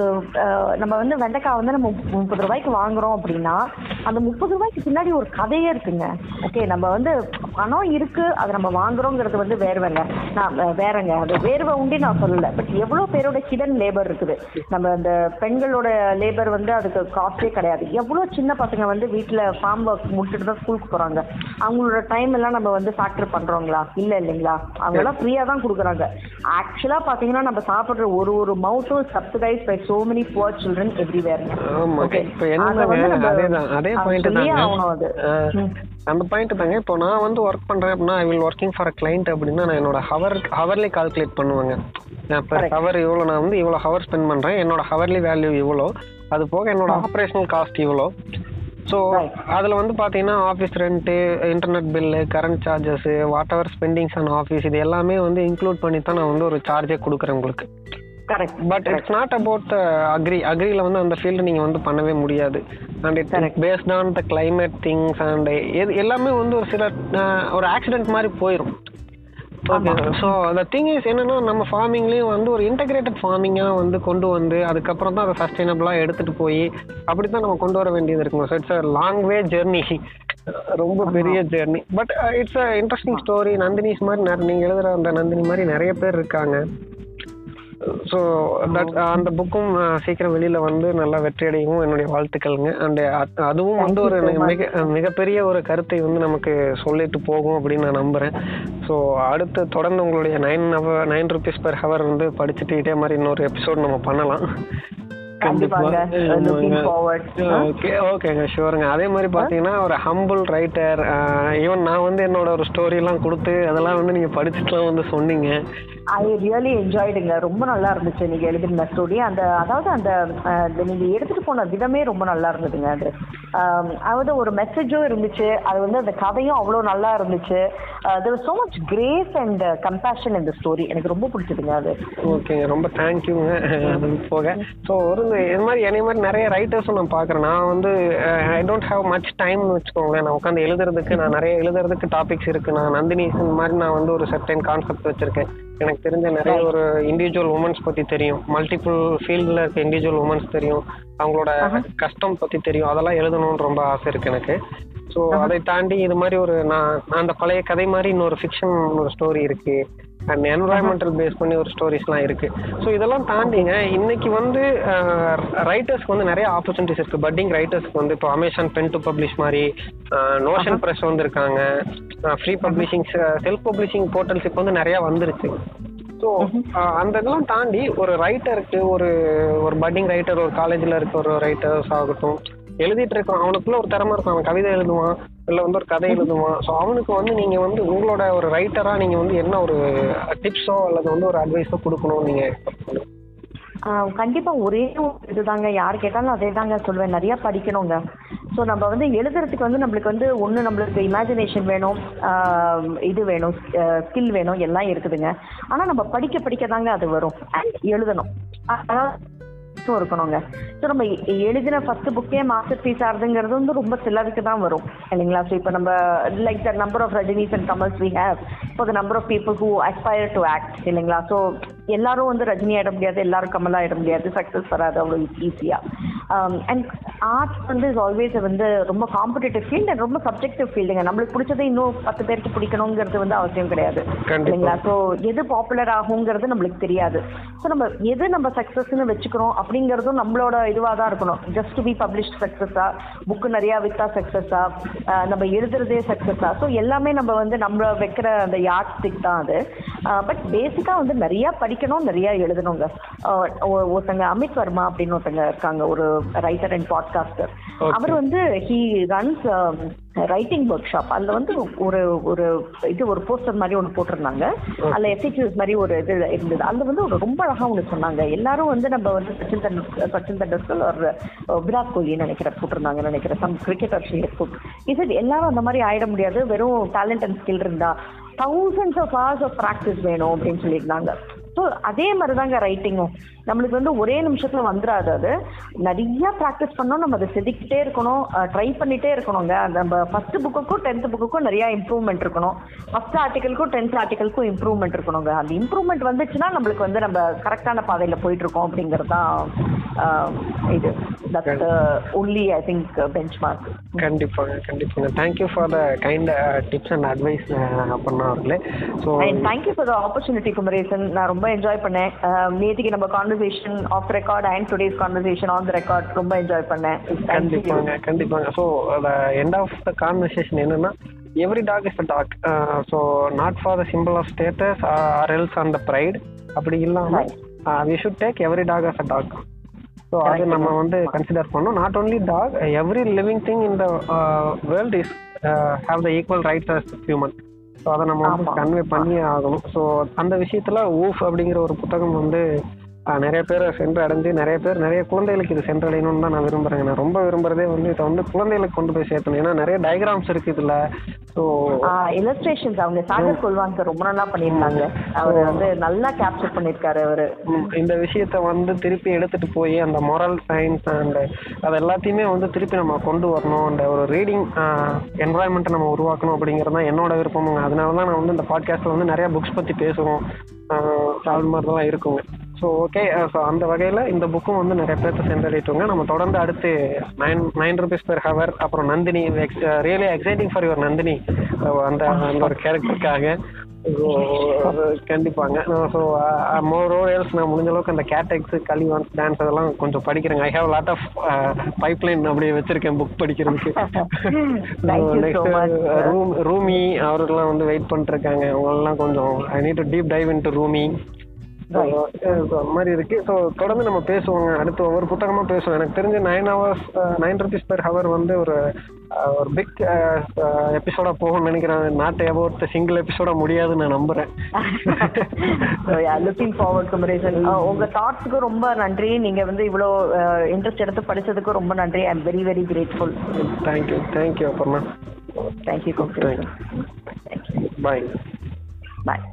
நம்ம வந்து வெண்டைக்காய் வந்து நம்ம முப்பது ரூபாய்க்கு வாங்குறோம் அப்படின்னா அந்த முப்பது ரூபாய்க்கு பின்னாடி ஒரு கதையே இருக்குங்க. ஓகே நம்ம வந்து பணம் இருக்கு அதை நம்ம வாங்குறோங்கிறது வந்து வேர்வைங்க நான் வேறங்க அது வேர்வை உண்டே நான் சொல்லல. பட் எவ்வளோ பேரோட ஹிடன் லேபர் இருக்குது. நம்ம அந்த பெண்களோட லேபர் வந்து அதுக்கு காஸ்டே கிடையாது. எவ்வளோ சின்ன பசங்க வந்து வீட்டில் ஃபார்ம் ஒர்க் முடிச்சுட்டு தான் ஸ்கூலுக்கு போகிறாங்க அவங்களோட டைம் எல்லாம் நம்ம வந்து ஃபேக்டர் பண்ணுறோங்களா இல்லை இல்லைங்களா? அவங்களாம் ஃப்ரீயாக தான் கொடுக்குறாங்க. ஆக்சுவலாக பார்த்தீங்கன்னா நம்ம சாப்பிட்ற ஒரு ஒரு மவுத்தும் subsidise by so many poor children everywhere Okay. இப்போ என்னங்க? அதேதான் அதே பாயிண்ட் ம். அந்த பாயிண்ட் தாங்க. இப்போ நான் வந்து ஒர்க் பண்றேன் அப்படின்னா I will working for a client அப்படின்னா நான் என்னோட ஹவர் ஹவர்லி கால்குலேட் பண்ணுவேங்க. இப்போ Correct. ஹவர் இவ்வளோ நான் வந்து இவ்வளோ ஹவர் ஸ்பெண்ட் பண்றேன். என்னோட ஹவர்லி வேல்யூ இவ்வளோ அது போக என்னோட ஆப்ரேஷனல் காஸ்ட் இவ்வளோ ஸோ. அதில் வந்து பார்த்தீங்கன்னா office rent internet bill current charges whatever spendings on office இது எல்லாமே வந்து இன்க்ளூட் பண்ணி தான் நான் வந்து ஒரு சார்ஜே கொடுக்குறேன் உங்களுக்கு. Correct but it's not about agri அக்ரியில் வந்து அந்த ஃபீல்டு நீங்கள் வந்து பண்ணவே முடியாது. And it. Based on the climate things and எது எல்லாமே வந்து ஒரு சில ஒரு ஆக்சிடென்ட் மாதிரி போயிடும் ஸோ த திங் இஸ் என்னன்னா நம்ம ஃபார்மிங்லேயும் வந்து ஒரு இன்டகிரேட்டட் ஃபார்மிங்காக வந்து கொண்டு வந்து அதுக்கப்புறம் தான் அதை சஸ்டைனபிளாக எடுத்துகிட்டு போய் அப்படி தான் நம்ம கொண்டு வர வேண்டியது இருக்குங்க. So it's a long way journey ரொம்ப பெரிய journey but it's a interesting story Nandinis மாதிரி நீங்கள் எழுதுகிற அந்த நந்தினி மாதிரி நிறைய பேர் இருக்காங்க. ஸோ தட் அந்த புக்கும் சீக்கிரம் வெளியில வந்து நல்லா வெற்றி அடையவும் என்னுடைய வாழ்த்துக்கள்ங்க. அண்ட் அதுவும் வந்து ஒரு. மிக மிகப்பெரிய ஒரு கருத்தை வந்து நமக்கு சொல்லிட்டு போகும் அப்படின்னு நான் நம்புறேன். ஸோ அடுத்து தொடர்ந்து உங்களுடைய nine hour nine rupees per hour வந்து படிச்சுட்டு இதே மாதிரி இன்னொரு எபிசோட் நம்ம பண்ணலாம். ஓகேங்க ஷுவருங்க அதே மாதிரி பார்த்தீங்கன்னா ஒரு ஹம்பிள் ரைட்டர் ஈவன் நான் வந்து என்னோட ஒரு ஸ்டோரிலாம் கொடுத்து அதெல்லாம் வந்து நீங்கள் படிச்சுட்டுலாம் வந்து சொன்னீங்க. ஐ ரியலி என்ஜாய்டுங்க ரொம்ப நல்லா இருந்துச்சு நீங்க எழுதின ஸ்டோரி அந்த அதாவது அந்த அஹ், நீங்க எடுத்துட்டு போன விதமே ரொம்ப நல்லா இருந்ததுங்க அது. ஆம், அதாவது ஒரு மெசேஜும் இருந்துச்சு. அது வந்து அந்த கதையும் அவ்வளோ நல்லா இருந்துச்சு. There so much grace and compassion இந்த ஸ்டோரி எனக்கு ரொம்ப பிடிச்சதுங்க அது. ஓகேங்க ரொம்ப தேங்க்யூங்க அது போக. ஸோ ஒரு வந்து இது மாதிரி என்னை மாதிரி நிறைய ரைட்டர்ஸும் நான் பார்க்குறேன். நான் வந்து ஐ டோன்ட் ஹேவ் மச் டைம்னு வச்சுக்கோங்களேன். நான் உட்காந்து எழுதுறதுக்கு நான் நிறைய எழுதுறதுக்கு டாபிக்ஸ் இருக்கு. நான் நந்தினி இந்த மாதிரி நான் வந்து ஒரு சர்டைன் கான்செப்ட் வச்சிருக்கேன். எனக்கு தெரிஞ்ச நிறைய ஒரு இண்டிவிஜுவல் உமன்ஸ் பத்தி தெரியும். மல்டிபிள் ஃபீல்டில் இருக்க இண்டிவிஜுவல் உமன்ஸ் தெரியும். அவங்களோட கஷ்டம் பத்தி தெரியும். அதெல்லாம் எழுதணும்னு ரொம்ப ஆசை இருக்கு எனக்கு. ஸோ அதை தாண்டி இது மாதிரி ஒரு நான் நான் அந்த பழைய கதை மாதிரி இன்னொரு ஃபிக்ஷன் ஒரு ஸ்டோரி இருக்கு. அண்ட் என்வரான்மெண்டல் பேஸ் பண்ணி ஒரு ஸ்டோரிஸ்லாம் இருக்கு. ஸோ இதெல்லாம் தாண்டிங்க. இன்னைக்கு வந்து ரைட்டர்ஸ்க்கு வந்து நிறைய ஆப்பர்ச்சுனிட்டிஸ் இருக்கு. பட்டிங் ரைட்டர்ஸ்க்கு வந்து இப்போ அமேசான் பென் டு பப்ளிஷ் மாதிரி நோஷன் ப்ரெஸ் வந்திருக்காங்க free publishing self publishing portals இப்போ வந்து நிறைய வந்துருச்சு. ஸோ அந்த இதெல்லாம் தாண்டி ஒரு ரைட்டருக்கு ஒரு ஒரு பட்டிங் ரைட்டர் ஒரு காலேஜில் இருக்க ஒரு ரைட்டர்ஸ் ஆகட்டும் எழுதிட்டு இருக்கான் அவனுக்குள்ள ஒரு திறமை இருக்கும். அவன் கவிதை எழுதுவான். இல்லை வந்து ஒரு கதை எழுதுவான் ஸோ அவனுக்கு வந்து நீங்கள் வந்து உங்களோட ஒரு ரைட்டராக நீங்கள் வந்து என்ன ஒரு டிப்ஸோ அல்லது வந்து ஒரு அட்வைஸோ கொடுக்கணும்னு நீங்கள் எக்ஸ்பெக்ட் பண்ணுங்க ஆஹ் கண்டிப்பா ஒரே இதுதாங்க. யார் கேட்டாலும் அதே தாங்க சொல்லுவேன் நிறைய படிக்கணுங்க. ஸோ நம்ம வந்து எழுதுறதுக்கு வந்து நம்மளுக்கு வந்து ஒன்று நம்மளுக்கு இமேஜினேஷன் வேணும் இது வேணும் ஸ்கில் வேணும் எல்லாம் இருக்குதுங்க. ஆனால் நம்ம படிக்க படிக்க தாங்க அது வரும். அண்ட் எழுதணும். அதாவது இருக்கணுங்க. ஸோ நம்ம எழுதின ஃபர்ஸ்ட் புக்கே மாஸ்டர் பீஸ் ஆகுதுங்கிறது வந்து ரொம்ப சிலருக்கு தான் வரும். இல்லைங்களா? ஸோ இப்போ நம்ம like the number of Rajinis and Kamals we have for the number of people who aspire to act இல்லைங்களா? ஸோ எல்லாரும் வந்து ரஜினி ஆயிட முடியாது எல்லாரும் கமல் ஆயிட முடியாது சக்ஸஸ் வராது அவ்வளோ ஈஸியாக அண்ட் ஆர்ட்ஸ் வந்து இஸ் ஆல்வேஸ் வந்து ரொம்ப காம்படிட்டிவ் ஃபீல்ட் அண்ட் ரொம்ப சப்ஜெக்டிவ் ஃபீல்டுங்க நம்மளுக்கு பிடிச்சதை இன்னும் பத்து பேருக்கு பிடிக்கணுங்கிறது வந்து அவசியம் கிடையாது. இல்லைங்களா? ஸோ எது பாப்புலர் ஆகுங்கிறது நம்மளுக்கு தெரியாது. ஸோ நம்ம எது நம்ம சக்ஸஸ்னு வச்சுக்கிறோம் அப்படிங்கிறதும் நம்மளோட இதுவாக தான் இருக்கணும். ஜஸ்ட் டு பி பப்ளிஷ்ட் சக்ஸஸா புக்கு நிறையா வித்தா சக்ஸஸா நம்ம எழுதுறதே சக்ஸஸா ஸோ எல்லாமே நம்ம வந்து நம்ம வைக்கிற அந்த யாட் ஸ்டிக் தான் அது. பட் பேசிக்காக வந்து நிறைய படிக்கணும் நிறைய எழுதணுங்க. ஒருத்தங்க அமித் வர்மா அப்படின்னு ஒருத்தங்க இருக்காங்க ஒரு ரைட்டர் அண்ட் பாட்காஸ்டர். அவர் வந்து he runs writing workshop அதில் வந்து ஒரு ஒரு இது ஒரு போஸ்டர் மாதிரி ஒன்று போட்டிருந்தாங்க. அதில் எஃபிக்யூஸ் மாதிரி ஒரு இது இருந்தது. அதில் வந்து ஒரு ரொம்ப அழகாக ஒன்று சொன்னாங்க. எல்லாரும் வந்து நம்ம வந்து சச்சின் தெண்டுல்கர் சச்சின் தெண்டுல்கர் ஒரு விராட் கோலி நினைக்கிறேன் போட்டிருந்தாங்க நினைக்கிறேன் சம் கிரிக்கெட்டர் ஷேர் புட் இது எல்லாரும் அந்த மாதிரி ஆயிட முடியாது. வெறும் டேலண்ட் அண்ட் ஸ்கில் இருந்தா. Thousands of hours of practice வேணும் அப்படின்னு சொல்லியிருந்தாங்க. ஸோ அதே மாதிரி தாங்க ரைட்டிங்கும் நம்மளுக்கு வந்து ஒரே நிமிஷத்துல வந்துடாது அது. நிறைய ப்ராக்டிஸ் பண்ணோம். நம்ம அதை செதுக்கிட்டே இருக்கணும். ட்ரை பண்ணிட்டே இருக்கணுங்க. நம்ம ஃபர்ஸ்ட் புக்குக்கும் டென்த் புக்குக்கும் நிறைய இம்ப்ரூவ்மெண்ட் இருக்கணும். ஃபர்ஸ்ட் ஆர்டிக்கலுக்கும் டென்த் ஆர்டிக்கலுக்கும் இம்ப்ரூவ்மெண்ட் இருக்கணுங்க. அந்த இம்ப்ரூவ்மெண்ட் வந்துச்சுன்னா நம்மளுக்கு வந்து நம்ம கரெக்டான பாதையில போயிட்டு இருக்கோம் அப்படிங்கிறது தான் இது. That's only I think benchmark கண்டிப்பாங்க கண்டிப்பாங்க. Thank you for the kind tips and advice பண்ணா அவர்களே so thank you for the opportunity Kumaresan நான் ரொம்ப என்ஜாய் பண்ணேன். நேத்திக்கு நம்ம conversation off record and today's conversation on the record ரொம்ப என்ஜாய் பண்ணேன். கண்டிப்பாங்க கண்டிப்பாங்க. So end of the conversation என்னன்னா every dog is a dog so not for the simple of status or else on the pride அப்படி இல்லாமல் we should take every dog as a dog so அது. நம்ம வந்து consider பண்ணோம் not only dog every living thing in the world is have the equal rights as human so அதை நம்ம வந்து. Convey பண்ணியே ஆகணும் ஸோ அந்த விஷயத்துல ஊஃப் அப்படிங்கிற ஒரு புத்தகம் வந்து நிறைய பேர் சென்று அடைஞ்சு நிறைய பேர் நிறைய குழந்தைகளுக்கு இது சென்றடையணும்னு தான் நான் விரும்புறேங்க. நான் ரொம்ப விரும்புறதே வந்து இதை வந்து குழந்தைகளுக்கு கொண்டு போய் சேர்த்தணும். ஏன்னா நிறைய டயக்ராம்ஸ் இருக்கு இதுல. ஸோ இல்லஸ்ட்ரேஷன்ஸ் அவங்க சாகர் கொள்வாங்க ரொம்ப நல்லா பண்ணியிருந்தாங்க. அவர் வந்து நல்லா கேப்சர் பண்ணியிருக்காரு அவரு. இந்த விஷயத்த வந்து திருப்பி எடுத்துட்டு போய் அந்த moral சயின்ஸ் அண்ட் அது எல்லாத்தையுமே வந்து திருப்பி நம்ம கொண்டு வரணும். அந்த ஒரு ரீடிங் என்வாயன்மெண்ட்டை நம்ம உருவாக்கணும் அப்படிங்கிறது தான் என்னோட விருப்பமுங்க. அதனால தான் நான் வந்து இந்த பாட்காஸ்ட்டில் வந்து நிறைய புக்ஸ் பற்றி பேசுவோம் அது மாதிரி தான் இருக்குங்க. ஸோ ஓகே ஸோ அந்த வகையில் இந்த புக்கும் வந்து நிறைய பேர்த்த சென்றடைட்டுங்க நம்ம தொடர்ந்து அடுத்து nine nine rupees per hour அப்புறம் Nandini really exciting for your Nandini uh அந்த அந்த ஒரு கேரக்டருக்காக கண்டிப்பாங்க. ஸோ மோர் எல்ஸ் நான் முடிஞ்ச அளவுக்கு அந்த கேட்டெக்ஸ் கலிவான்ஸ் டான்ஸ் அதெல்லாம் கொஞ்சம் படிக்கிறேங்க. I have lot of pipeline அப்படியே வச்சிருக்கேன் புக் படிக்கிறதுக்கு. Sir. ரூம் ரூமி அவர்கள்லாம் வந்து வெயிட் பண்ணிருக்காங்க அவங்களெல்லாம் கொஞ்சம் I need to deep dive into Rumi மாதிரி இருக்கு. ஸோ தொடர்ந்து நம்ம பேசுவோங்க. அடுத்து ஒவ்வொரு புத்தகமா பேசுவோம். எனக்கு தெரிஞ்ச nine hours nine rupees per hour வந்து ஒரு ஒரு பிக் எபிசோடா போகும்னு நினைக்கிறேன். நாட் அபவுட் சிங்கிள் எபிசோடா முடியாதுன்னு நான் நம்புறேன். லுக்கிங் ஃபார்வர்ட் குமரேசன் உங்க தாட்ஸுக்கு ரொம்ப நன்றி. நீங்க வந்து இவ்வளோ இன்ட்ரெஸ்ட் எடுத்து படிச்சதுக்கு ரொம்ப நன்றி. I am very very grateful thank you thank you அப்புறமா thank you Kumaresan bye bye